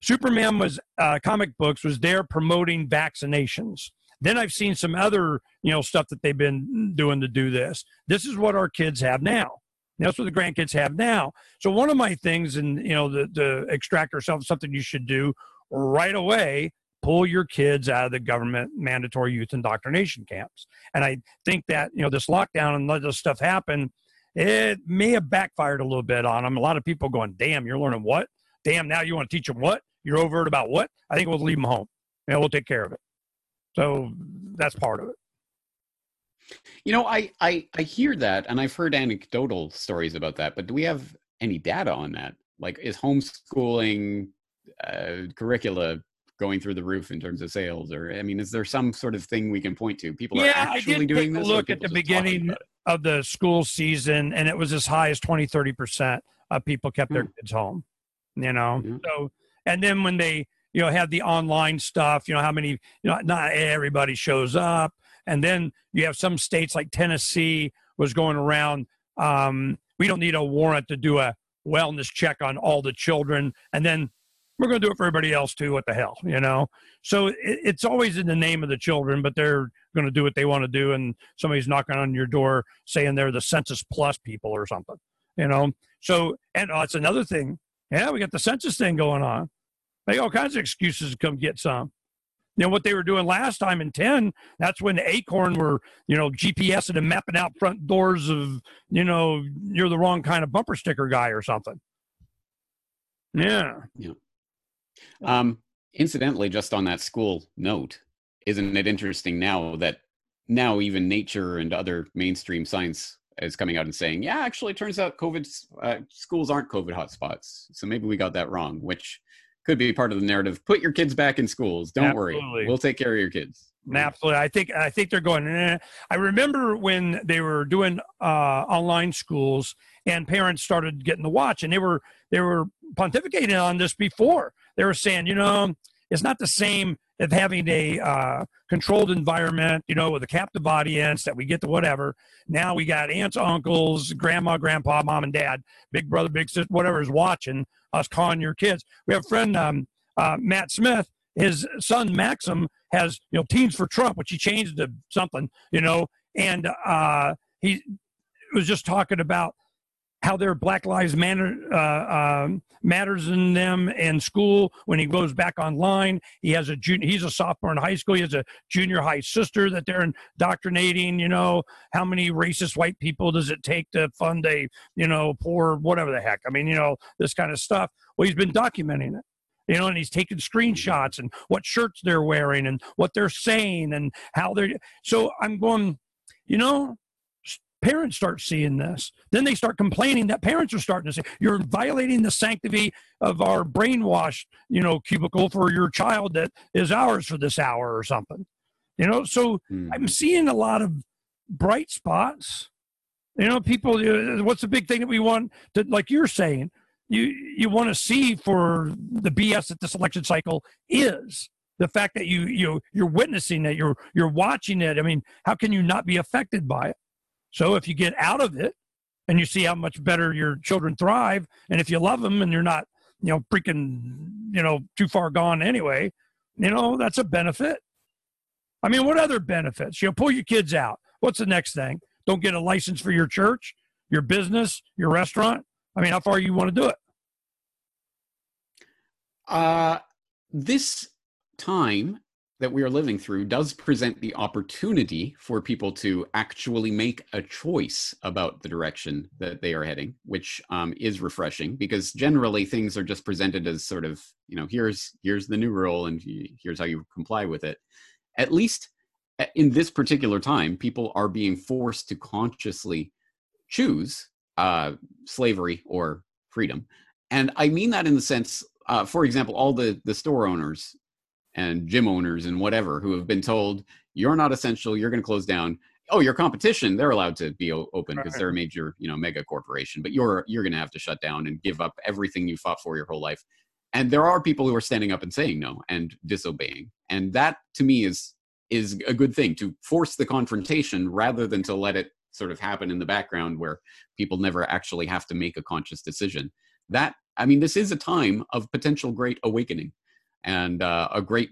Superman was uh, comic books was there promoting vaccinations. Then i've seen some other you know stuff that they've been doing to do this. This is what our kids have now. That's what the grandkids have now. So one of my things and you know the, the extract yourself something you should do right away pull your kids out of the government mandatory youth indoctrination camps. And i think that you know this lockdown and let this stuff happen it may have backfired a little bit on them. A lot of people going, damn, you're learning what? Damn, now you want to teach them what? You're overt about what? I think we'll leave them home. and we'll take care of it. So that's part of it. You know, I, I I hear that, and I've heard anecdotal stories about that. But do we have any data on that? Like, is homeschooling uh, curricula going through the roof in terms of sales or i mean is there some sort of thing we can point to people yeah, are actually doing this look at the beginning of the school season and it was as high as 20 30% of people kept their hmm. kids home you know yeah. so and then when they you know have the online stuff you know how many you know not everybody shows up and then you have some states like tennessee was going around um, we don't need a warrant to do a wellness check on all the children and then we're going to do it for everybody else too. What the hell, you know? So it, it's always in the name of the children, but they're going to do what they want to do, and somebody's knocking on your door saying they're the Census Plus people or something, you know? So, and oh, that's another thing. Yeah, we got the census thing going on. They all kinds of excuses to come get some. You know what they were doing last time in 10, that's when Acorn were, you know, GPSing and mapping out front doors of, you know, you're the wrong kind of bumper sticker guy or something. Yeah. Yeah. Um, incidentally, just on that school note, isn't it interesting now that now even nature and other mainstream science is coming out and saying, yeah, actually, it turns out COVID uh, schools aren't COVID hotspots. So maybe we got that wrong, which could be part of the narrative. Put your kids back in schools. Don't Absolutely. worry, we'll take care of your kids. Absolutely, I think I think they're going. Eh. I remember when they were doing uh, online schools and parents started getting the watch, and they were they were pontificating on this before. They were saying, you know, it's not the same of having a uh, controlled environment, you know, with a captive audience that we get to whatever. Now we got aunts, uncles, grandma, grandpa, mom, and dad, big brother, big sister, whatever is watching us calling your kids. We have a friend, um, uh, Matt Smith. His son Maxim has, you know, Teens for Trump, which he changed to something, you know, and uh, he was just talking about how their Black Lives Matter uh, um, matters in them in school. When he goes back online, he has a junior. He's a sophomore in high school. He has a junior high sister that they're indoctrinating. You know, how many racist white people does it take to fund a you know poor whatever the heck? I mean, you know, this kind of stuff. Well, he's been documenting it you know, and he's taking screenshots and what shirts they're wearing and what they're saying and how they're. So I'm going, you know, parents start seeing this. Then they start complaining that parents are starting to say, you're violating the sanctity of our brainwash, you know, cubicle for your child that is ours for this hour or something. You know, so mm. I'm seeing a lot of bright spots. You know, people, what's the big thing that we want to, like you're saying, you, you want to see for the BS that this election cycle is the fact that you you you're witnessing it you're you're watching it i mean how can you not be affected by it so if you get out of it and you see how much better your children thrive, and if you love them and you're not, you know, freaking, you know, too far gone anyway, you know, that's a benefit. I mean, what other benefits? You know, pull your kids out. What's the next thing? Don't get a license for your church, your business, your restaurant. I mean, how far you want to do it? Uh, this time that we are living through does present the opportunity for people to actually make a choice about the direction that they are heading, which um, is refreshing because generally things are just presented as sort of, you know, here's here's the new rule and here's how you comply with it. At least in this particular time, people are being forced to consciously choose uh, slavery or freedom, and I mean that in the sense, uh, for example, all the the store owners and gym owners and whatever who have been told you're not essential you're going to close down. Oh your competition they're allowed to be open because right. they're a major you know mega corporation but you're you're going to have to shut down and give up everything you fought for your whole life. And there are people who are standing up and saying no and disobeying. And that to me is is a good thing to force the confrontation rather than to let it sort of happen in the background where people never actually have to make a conscious decision. That i mean this is a time of potential great awakening and uh, a great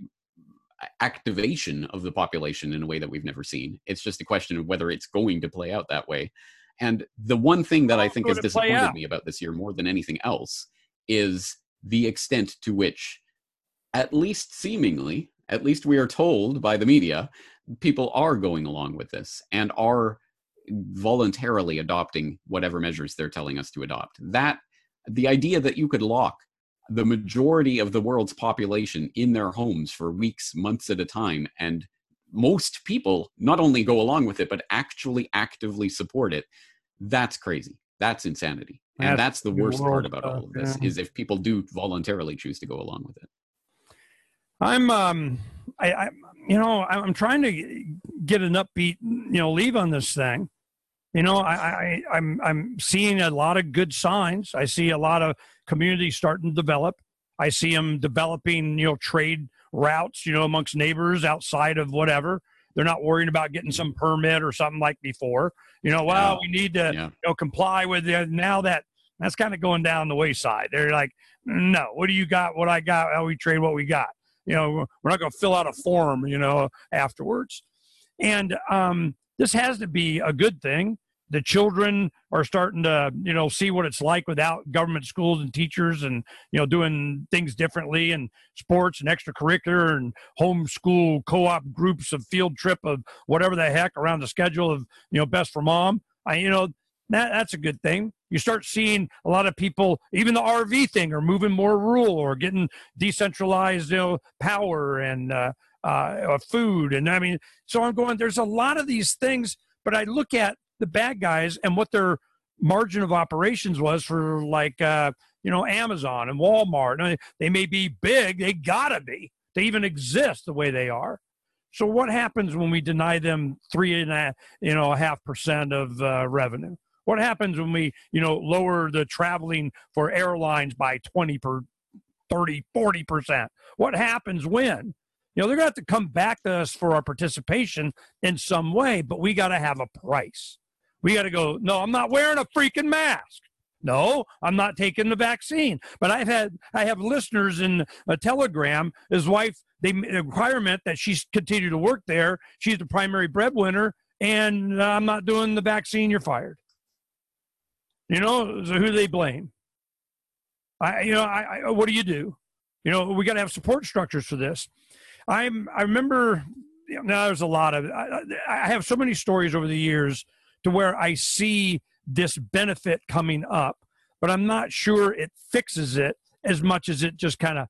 activation of the population in a way that we've never seen. It's just a question of whether it's going to play out that way. And the one thing that I think has disappointed me about this year more than anything else is the extent to which, at least seemingly, at least we are told by the media, people are going along with this and are voluntarily adopting whatever measures they're telling us to adopt. That the idea that you could lock the majority of the world's population in their homes for weeks, months at a time. And most people not only go along with it, but actually actively support it. That's crazy. That's insanity. And that's, the worst part about all of this yeah. is if people do voluntarily choose to go along with it. I'm, um, I, I, you know, I'm trying to get an upbeat, you know, leave on this thing. You know, I, I, I'm, I'm seeing a lot of good signs. I see a lot of communities starting to develop. I see them developing, you know, trade routes, you know, amongst neighbors outside of whatever. They're not worrying about getting some permit or something like before. You know, well, we need to, yeah. you know, comply with it. Now that that's kind of going down the wayside. They're like, no, what do you got? What I got? How we trade what we got? You know, we're not going to fill out a form, you know, afterwards. And um, this has to be a good thing the children are starting to you know see what it's like without government schools and teachers and you know doing things differently and sports and extracurricular and homeschool co-op groups of field trip of whatever the heck around the schedule of you know best for mom. I you know that that's a good thing. You start seeing a lot of people even the rv thing are moving more rural or getting decentralized you know power and uh, uh, food. And i mean so i'm going there's a lot of these things but i look at the bad guys and what their margin of operations was for like uh, you know, Amazon and Walmart. They may be big, they gotta be to even exist the way they are. So what happens when we deny them three and a you know a half percent of uh, revenue? What happens when we you know lower the traveling for airlines by 20 per 30 40 percent? What happens when? You know they're going to have to come back to us for our participation in some way, but we got to have a price. We got to go. No, I'm not wearing a freaking mask. No, I'm not taking the vaccine. But I've had I have listeners in a telegram. His wife, they the requirement that she's continue to work there. She's the primary breadwinner, and uh, I'm not doing the vaccine. You're fired. You know, so who they blame? I, you know, I, I what do you do? You know, we got to have support structures for this. I'm, I remember. You know, now there's a lot of. I, I have so many stories over the years to where I see this benefit coming up, but I'm not sure it fixes it as much as it just kind of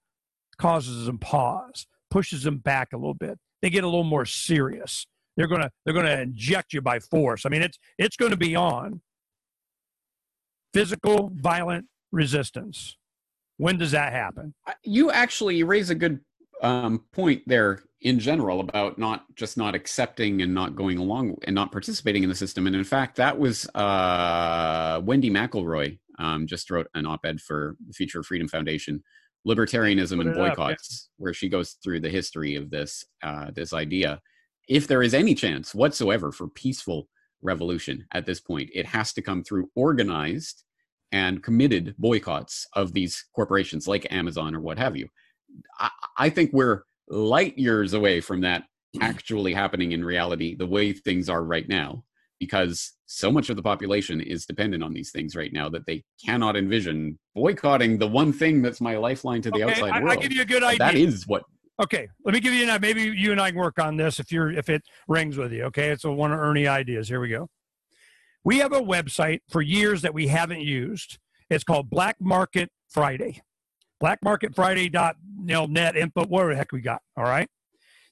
causes them pause, pushes them back a little bit. They get a little more serious. They're gonna they're gonna inject you by force. I mean, it's it's going to be on physical violent resistance. When does that happen? You actually raise a good um, point there in general about not just not accepting and not going along and not participating in the system. And in fact, that was uh, Wendy McElroy um, just wrote an op-ed for the Future of Freedom Foundation, libertarianism and boycotts, up, yeah. where she goes through the history of this uh, this idea. If there is any chance whatsoever for peaceful revolution at this point, it has to come through organized and committed boycotts of these corporations like Amazon or what have you. I, I think we're light years away from that actually happening in reality the way things are right now because so much of the population is dependent on these things right now that they cannot envision boycotting the one thing that's my lifeline to the okay, outside I, world. I'll give you a good idea. That is what. Okay, let me give you an maybe you and I can work on this if you're if it rings with you. Okay, it's a one of Ernie ideas. Here we go. We have a website for years that we haven't used. It's called Black Market Friday blackmarketfriday.net info, whatever the heck we got. All right.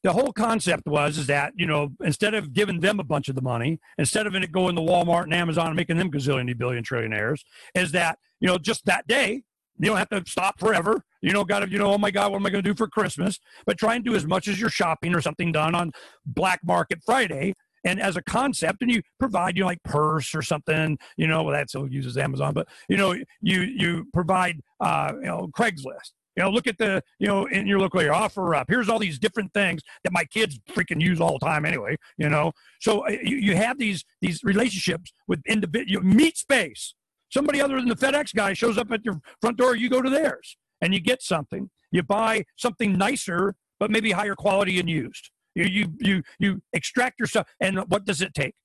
The whole concept was is that, you know, instead of giving them a bunch of the money, instead of it going to Walmart and Amazon and making them gazillion billion trillionaires, is that, you know, just that day, you don't have to stop forever. You know, got to, you know, oh my God, what am I going to do for Christmas? But try and do as much as your shopping or something done on Black Market Friday and as a concept and you provide you know like purse or something you know well, that still uses amazon but you know you you provide uh you know craigslist. You know look at the you know in your local area offer up. Here's all these different things that my kids freaking use all the time anyway you know. So uh, you, you have these these relationships with individual meet space. Somebody other than the fedex guy shows up at your front door you go to theirs and you get something. You buy something nicer but maybe higher quality and used you you you you extract yourself, and what does it take?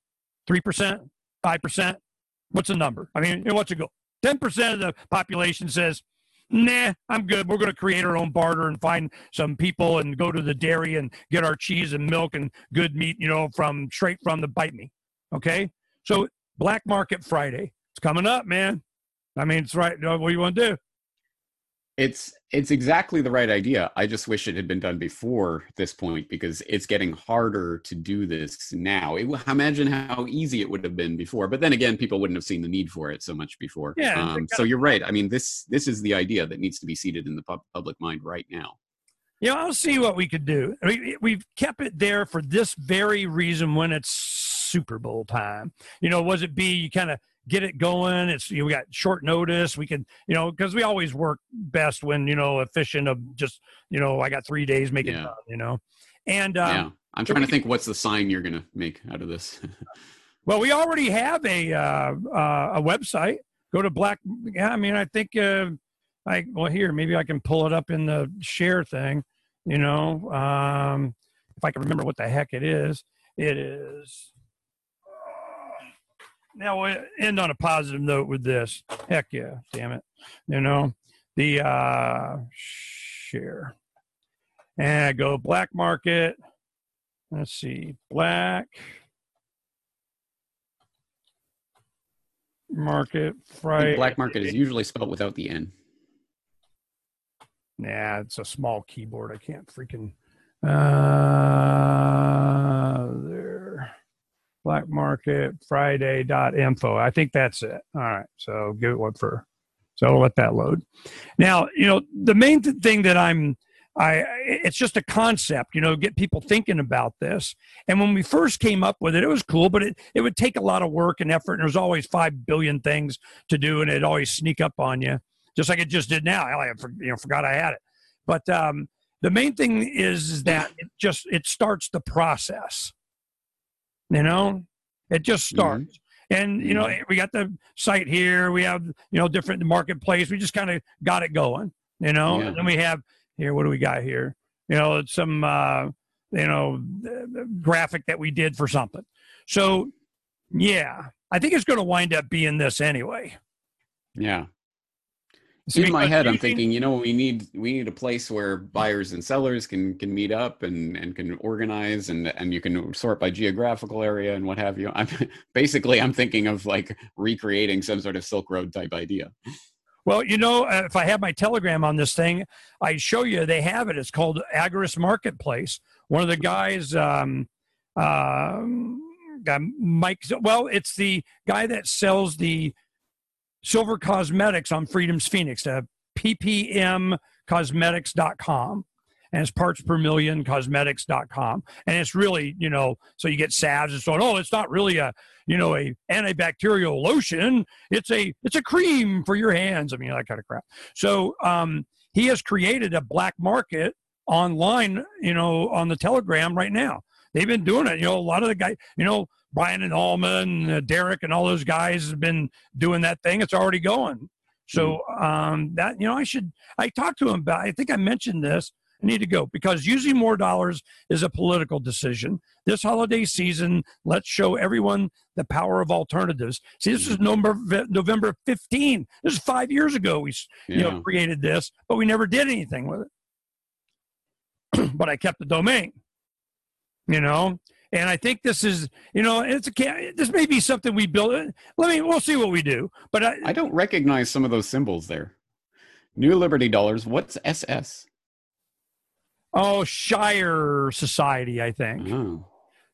Three percent, five percent. What's the number? I mean, what's it go? Ten percent of the population says, "Nah, I'm good. We're going to create our own barter and find some people and go to the dairy and get our cheese and milk and good meat, you know, from straight from the bite me." Okay, so Black Market Friday, it's coming up, man. I mean, it's right. What do you want to do? It's it's exactly the right idea. I just wish it had been done before this point because it's getting harder to do this now. It, imagine how easy it would have been before but then again people wouldn't have seen the need for it so much before. Yeah um, so you're right. I mean this this is the idea that needs to be seated in the pub- public mind right now. Yeah i'll see what we could do. We, we've kept it there for this very reason when it's super bowl time. You know was it be you kind of get it going. It's you know, we got short notice. We can you know because we always work best when you know efficient of just you know I got three days make it yeah. done. You know, and um, yeah, I'm trying to think what's the sign you're gonna make out of this. [laughs] well, we already have a uh, uh, a website. Go to Black. Yeah, I mean I think uh, I well here maybe I can pull it up in the share thing. You know, um, if I can remember what the heck it is. It is now we'll end on a positive note with this. Heck yeah, damn it. You know, the uh share. And I go black market. Let's see, black market Friday. Black market is usually spelled without the N. Nah, it's a small keyboard. I can't freaking uh there black market friday.info i think that's it all right so give it one for So I'll let that load. Now, you know, the main th- thing that I'm, I, it's just a concept, you know, get people thinking about this. And when we first came up with it, it was cool, but it, it would take a lot of work and effort. And there's always 5 billion things to do and it always sneak up on you, just like it just did now. I you know, forgot I had it. But um, the main thing is, is that it just, it starts the process, you know, it just mm-hmm. starts. Mm-hmm and you know mm-hmm. we got the site here we have you know different marketplace we just kind of got it going you know yeah. and then we have here what do we got here you know it's some uh you know graphic that we did for something so yeah i think it's going to wind up being this anyway yeah in my head i'm thinking you know we need we need a place where buyers and sellers can can meet up and and can organize and and you can sort by geographical area and what have you. I'm [laughs] basically i'm thinking of like recreating some sort of silk road type idea. Well you know uh, if i have my telegram on this thing i show you they have it. It's called agorist marketplace. One of the guys um uh, mike well it's the guy that sells the Silver Cosmetics on Freedom's Phoenix, uh, ppmcosmetics.com. And it's parts per million cosmetics.com. And it's really, you know, so you get salves and so on. Oh, it's not really a, you know, a antibacterial lotion. It's a, it's a cream for your hands. I mean, that kind of crap. So um, he has created a black market online, you know, on the Telegram right now. They've been doing it. You know, a lot of the guys, you know, Brian and Allman, uh, Derek, and all those guys have been doing that thing. It's already going. So hmm. um, that you know, I should. I talked to him about. I think I mentioned this. I need to go because using more dollars is a political decision. This holiday season, let's show everyone the power of alternatives. See, this is November November 15. This is five years ago. We yeah. you know created this, but we never did anything with it. [clears throat] but I kept the domain. You know, and I think this is, you know, it's a this may be something we build. Let me, we'll see what we do. But I, I don't recognize some of those symbols there. New Liberty Dollars. What's SS? Oh, Shire Society, I think. Oh.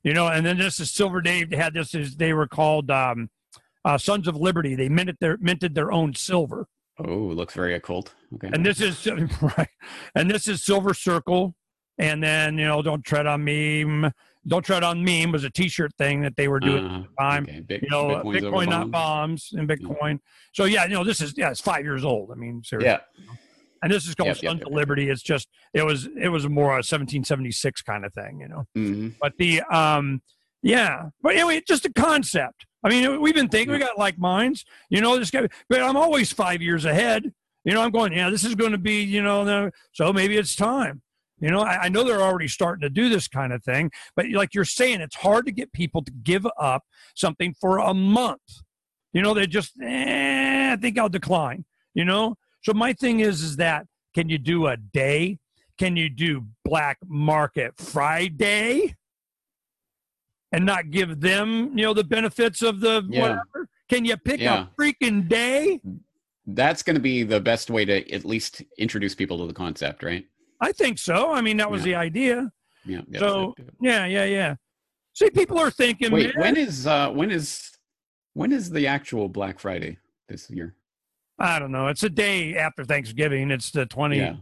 You know, and then this is Silver Dave had this as they were called um, uh, Sons of Liberty. They minted their minted their own silver. Oh, looks very occult. Okay. And this is [laughs] right. And this is Silver Circle. And then, you know, don't tread on me don't Tread on Meme was a T-shirt thing that they were doing uh, at the time. Okay. Big, you know, Bitcoin's Bitcoin not bombs and Bitcoin. Yeah. So yeah, you know, this is yeah, it's five years old. I mean, seriously. Yeah. And this is called yep, Sons yep, of Liberty. It's just it was it was more a 1776 kind of thing, you know. Mm-hmm. But the um yeah, but anyway, just a concept. I mean, we've been thinking we got like minds, you know. This guy, but I'm always five years ahead. You know, I'm going. Yeah, this is going to be, you know, so maybe it's time. You know, I, I, know they're already starting to do this kind of thing, but like you're saying, it's hard to get people to give up something for a month. You know, they just, eh, I think I'll decline. You know, so my thing is, is that can you do a day? Can you do Black Market Friday? And not give them, you know, the benefits of the yeah. whatever? Can you pick yeah. a freaking day? That's going to be the best way to at least introduce people to the concept, right? I think so. I mean, that was yeah. the idea. Yeah. so yeah, yeah, yeah. See, people are thinking. Wait, when is uh when is when is the actual Black Friday this year? I don't know. It's a day after Thanksgiving. It's the twenty yeah.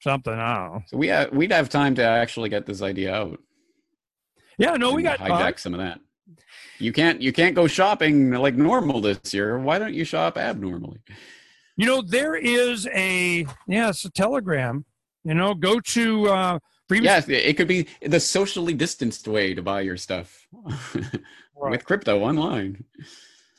something. I don't know. So we have, we'd have time to actually get this idea out. Yeah, no, we got hijack some of that. You can't you can't go shopping like normal this year. Why don't you shop abnormally? You know, there is a yeah, a telegram you know, go to uh, Yes, it could be the socially distanced way to buy your stuff [laughs] right. with crypto online.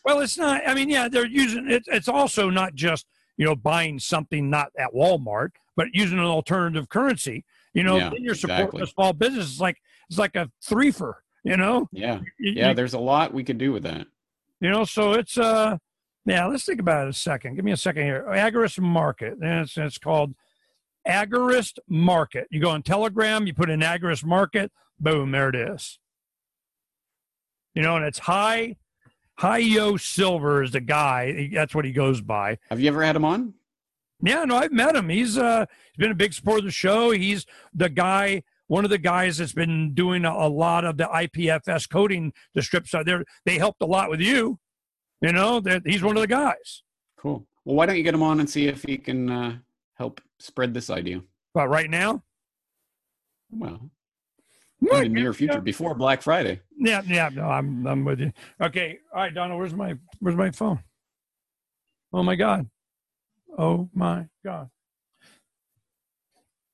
Well, it's not. I mean, yeah, they're using it. It's also not just you know buying something not at Walmart, but using an alternative currency. You know, yeah, then you're supporting exactly. a small business. It's like it's like a threefer. You know. Yeah. Yeah. there's a lot we could do with that. You know, so it's uh, yeah. Let's think about it a second. Give me a second here. Agorist Market. And it's it's called Agorist Market. You go on Telegram, you put in Agorist Market, boom, there it is. You know, and it's high, high yo silver is the guy. That's what he goes by. Have you ever had him on? Yeah, no, I've met him. He's uh he's been a big supporter of the show. He's the guy, one of the guys that's been doing a, a lot of the IPFS coding, the strips out there. They helped a lot with you. You know, that he's one of the guys. Cool. Well, why don't you get him on and see if he can uh, help spread this idea? But right now, Well, in the near future, before Black Friday. Yeah, yeah, no, I'm I'm with you. Okay, all right, Donna, where's my where's my phone? Oh my god. Oh my god.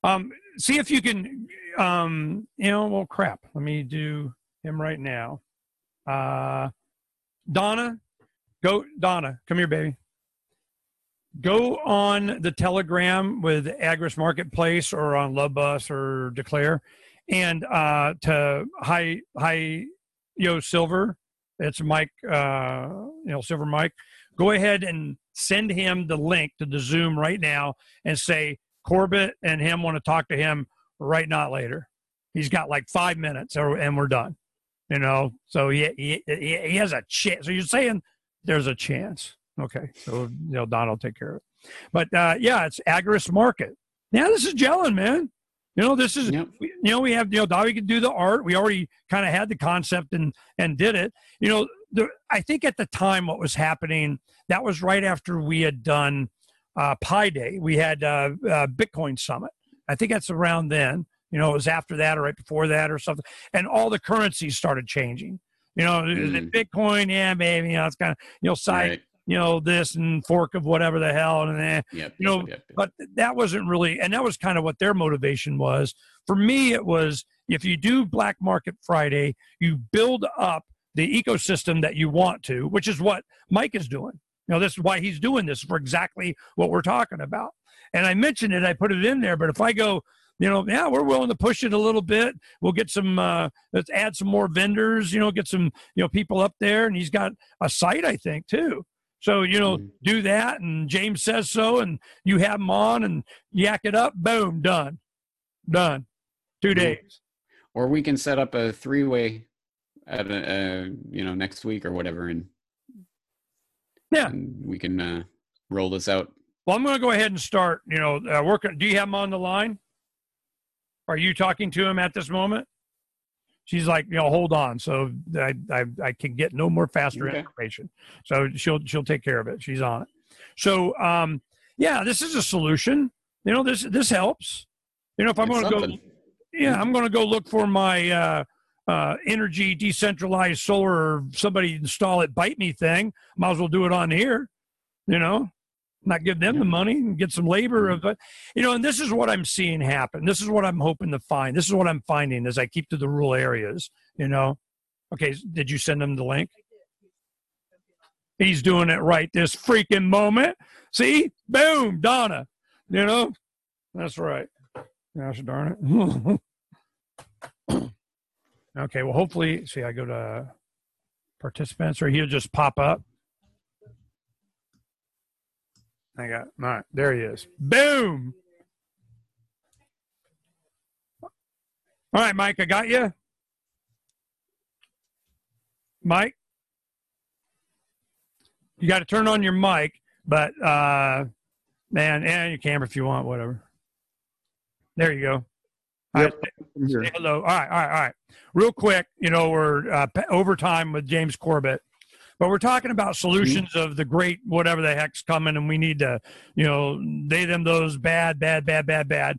Um, see if you can um you know, well crap. Let me do him right now. Uh Donna, go Donna, come here, baby. Go on the Telegram with Agorist Marketplace or on Love Bus or Declare and uh, to Hi Hi Yo Silver. It's Mike, uh, you know, Silver Mike. Go ahead and send him the link to the Zoom right now and say Corbett and him want to talk to him right not later. He's got like five minutes or, and we're done. You know, so he, he he has a chance. So you're saying there's a chance. Okay, so you know Don will take care of it. But uh, yeah, it's Agorist Market. Now this is gelling, man. You know, this is Yep. you know we have you know Dobby could do the art. We already kind of had the concept and and did it. You know, the, I think at the time what was happening that was right after we had done uh, Pi Day. We had uh, uh, Bitcoin Summit. I think that's around then. You know, it was after that or right before that or something. And all the currencies started changing. You know, it Bitcoin? Yeah, maybe. You know, it's kind of you know side. Right. You know, this and fork of whatever the hell, and eh, Yep. you know, yep, yep. but that wasn't really and that was kind of what their motivation was. For me it was if you do black market friday you build up the ecosystem that you want to which is what mike is doing. You know this is why he's doing this for exactly what we're talking about. And i mentioned it i put it in there but if i go you know yeah we're willing to push it a little bit. We'll get some uh let's add some more vendors you know get some you know people up there. And he's got a site i think too so you know Mhm. do that and james says so and you have them on and yak it up boom done done 2 Mhm. days Or we can set up a three-way at a, uh, you know next week or whatever, and Yeah. and we can uh, roll this out. well i'm going to go ahead and start you know uh, working do you have him on the line are you talking to him at this moment she's like you know hold on. So i i, I can get no more faster Okay. information. So she'll she'll take care of it. She's on it. So um yeah this is a solution. You know this this helps. You know if i'm going to go. Yeah, I'm going to go look for my uh, uh, energy decentralized solar or somebody install it, bite me thing. Might as well do it on here, you know, not give them the money and get some labor mm-hmm. of it, you know. And this is what I'm seeing happen. This is what I'm hoping to find. This is what I'm finding as I keep to the rural areas, you know. Okay, did you send him the link? He's doing it right this freaking moment. See, boom, Donna. You know, that's right. Gosh darn it. [coughs] okay, well, hopefully, see, I go to participants, or he'll just pop up. I got, all right, there he is. Boom. All right, Mike, I got you. Mike, you got to turn on your mic, but, uh, man, and your camera if you want, whatever. There you go. All Yep, right, hello. All right, all right, all right. Real quick, you know, we're uh, pa- overtime with James Corbett, but we're talking about solutions of the great whatever the heck's coming, and we need to, you know, they them those bad, bad, bad, bad, bad.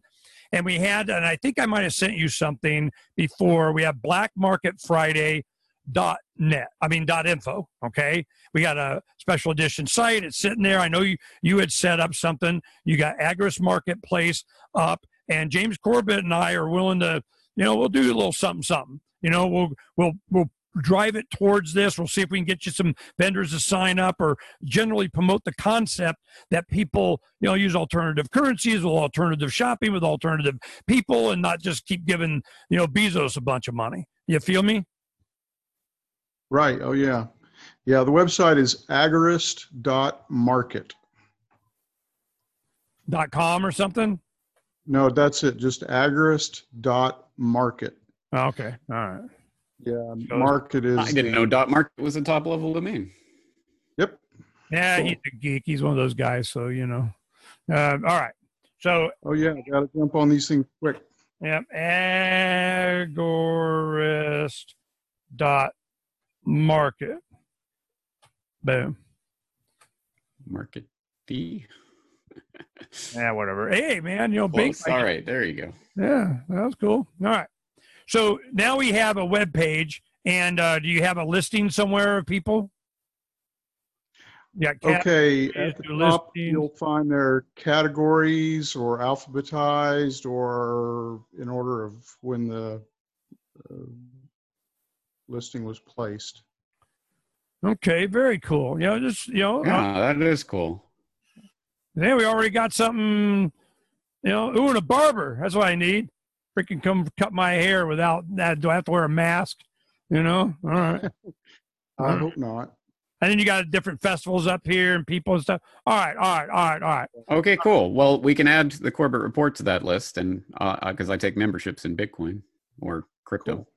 And we had, and I think I might have sent you something before. We have Black Market Friday dot net i mean dot info okay we got a special edition site it's sitting there i know you you had set up something you got agorist marketplace up and James Corbett and I are willing to, you know, we'll do a little something, something. You know, we'll we'll we'll drive it towards this. We'll see if we can get you some vendors to sign up or generally promote the concept that people, you know, use alternative currencies with alternative shopping with alternative people and not just keep giving, you know, Bezos a bunch of money. You feel me? Right. Oh, yeah. Yeah. The website is agorist.market. Dot com or something. No, that's it. Just agorist.market. Okay. All right. Yeah. Market is. I didn't know dot market was a top level domain. Yep. Yeah, Cool. he's a geek. He's one of those guys. So, you know. Uh, all right. So Oh, yeah. Got to jump on these things quick. Yep. Agorist dot market. Boom. Market. D. [laughs] Yeah, whatever. Hey, man, you know, big. Close. All right, there you go. Yeah, that was cool. All right. So now we have a web page, and uh, do you have a listing somewhere of people? Yeah. cat- Okay, at the top, listings. you'll find their categories or alphabetized or in order of when the uh, listing was placed. Okay, very cool. You know, just you know, uh, Yeah, that is cool. then we already got something. You know, ooh, and a barber. That's what I need. Freaking come cut my hair without that. Do I have to wear a mask? You know. All right. [laughs] I Mhm. hope not. And then you got different festivals up here and people and stuff. All right, all right, all right, all right. Okay, cool. Well, we can add the Corbett report to that list, and because I take memberships in Bitcoin or crypto. Cool.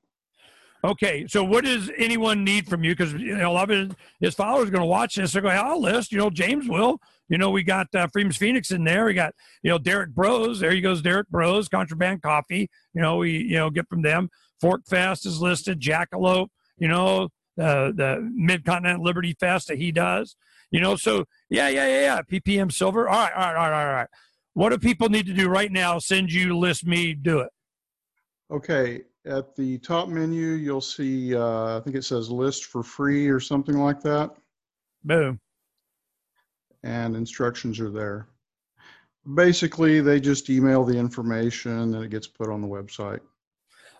Okay, so what does anyone need from you? Because you know, a lot of his, followers are going to watch this. They're going, "I'll list." You know, James will. You know, we got uh, Freeman's Phoenix in there. We got you know Derrick Broze. There he goes, Derrick Broze. Contraband Coffee. You know, we you know get from them. PorcFest is listed. Jackalope. You know, uh, the Mid Continent Liberty Fest that he does. You know, so yeah, yeah, yeah, yeah. PPM Silver. All right, all right, all right, all right. What do people need to do right now? Send you, list me, do it. Okay, at the top menu, you'll see, uh, I think it says list for free or something like that, Boom. and instructions are there. Basically, they just email the information and it gets put on the website.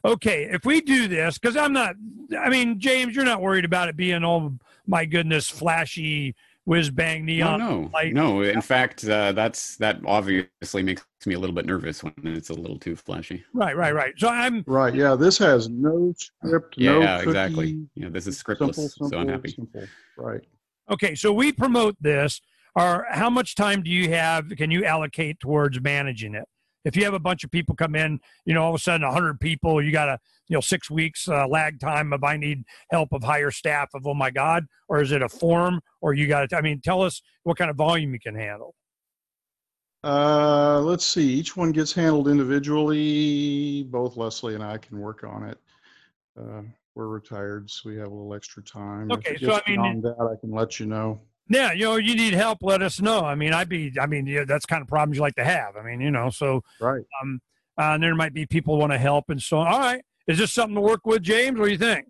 okay, if we do this, because I'm not, I mean, James, you're not worried about it being, oh my goodness, flashy whiz bang No, neon. no, light. no. In fact, uh, that's that obviously makes me a little bit nervous when it's a little too flashy. Right, right, right. So I'm, Right, yeah, this has no script, no Yeah, cookie. exactly. Yeah, this is scriptless, Simple, simple, so I'm happy. simple. Right. okay, so we promote this. Or how much time do you have? Can you allocate towards managing it? If you have a bunch of people come in, you know, all of a sudden 100 people, you got a, you know, six weeks uh, lag time of I need help of higher staff of, oh my God, or is it a form or you got to, I mean, tell us what kind of volume you can handle. Uh, let's see, each one gets handled individually. Both Leslie and I can work on it. Uh, we're retired, so we have a little extra time. Okay, so I mean- that, I can let you know. Yeah, you know, you need help, let us know. I mean, I'd be, I mean, yeah, that's kind of problems you like to have. I mean, you know, so, Right. um, uh, and there might be people want to help and so on. All right. Is this something to work with, James? What do you think?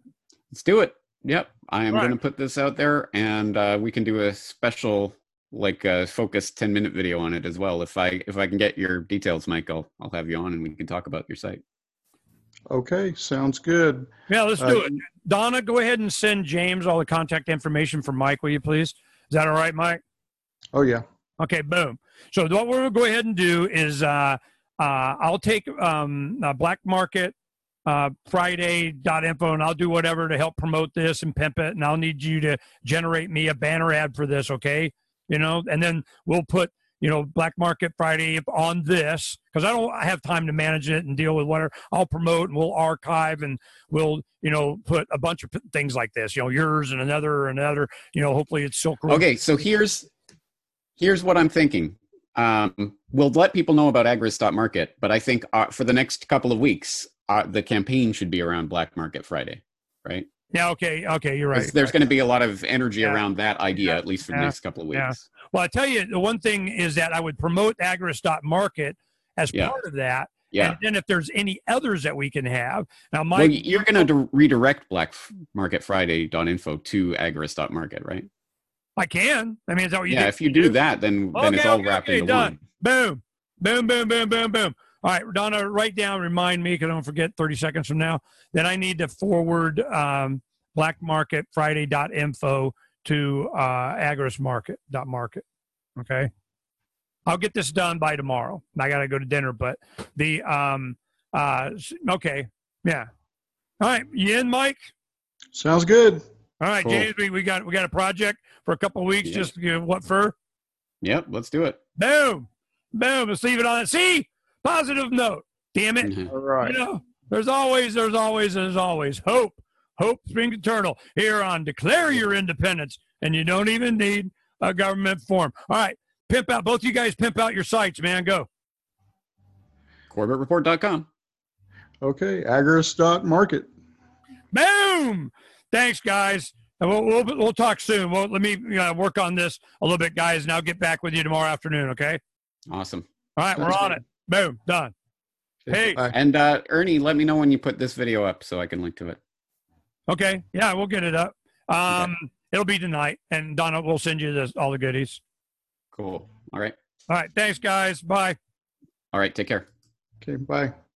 Let's do it. Yep, I am Right. going to put this out there, and uh, we can do a special, like, uh, focused ten minute video on it as well. If I if I can get your details, Mike, I'll I'll have you on, and we can talk about your site. Okay, sounds good. Yeah, let's Uh, do it. Donna, go ahead and send James all the contact information for Mike, will you please? Is that all right, Mike? Oh, yeah. Okay, boom. So what we're going to go ahead and do is uh, uh, I'll take um, uh, Black Market uh, Friday.info and I'll do whatever to help promote this and pimp it. And I'll need you to generate me a banner ad for this, okay? You know, and then we'll put, you know, Black Market Friday on this because I don't have time to manage it and deal with whatever. I'll promote and we'll archive and we'll, you know, put a bunch of things like this, you know, yours and another, and another, you know, hopefully it's Silk Road. Okay, so here's here's what I'm thinking. Um, we'll let people know about Agorist.market, but I think uh, for the next couple of weeks, uh, the campaign should be around Black Market Friday, right? Yeah, okay, okay, You're right. There's going to be a lot of energy Yeah. around that idea, Yeah. at least for the next couple of weeks. Yeah. Well, I tell you, the one thing is that I would promote Agorist.market as part of that. Yeah. And then if there's any others that we can have. Now, Mike, well, you're going to redirect Black Market Friday info to Agorist.market, right? I can. I mean, is that what you Yeah, do? if you do that, then then it's all okay, wrapped okay, into done. one. Boom, boom, boom, boom, boom, boom. All right, Donna, write down, remind me, because I don't forget 30 seconds from now. Then I need to forward um, Black Market Friday.info to uh, Agorist Market dot market. Okay. I'll get this done by tomorrow. I got to go to dinner, but the, um, uh, okay. Yeah. All right. You in, Mike? Sounds good. All right, Cool. James, we, we got, we got a project for a couple weeks. Yeah. Just uh, what for? Yep, let's do it. Boom. Boom. Let's leave it on. See? Positive note. Damn it. Mhm. All right. You know, there's always, there's always, there's always hope. Hope springs eternal here on Declare Your Independence, and you don't even need a government form. All right, pimp out. Both you guys pimp out your sites, man. Go. CorbettReport.com. Okay, agorist.market. Boom. Thanks, guys. And we'll, we'll, we'll talk soon. Well, let me uh, work on this a little bit, guys, and I'll get back with you tomorrow afternoon. Okay. Awesome. All right, we're on good. it. Boom, done. Hey. And uh, Ernie, let me know when you put this video up so I can link to it. Okay, yeah, we'll get it up. Um, it'll be tonight, and Donna will send you this, all the goodies. Cool. All right. All right, thanks, guys. Bye. All right. Take care. Okay, bye.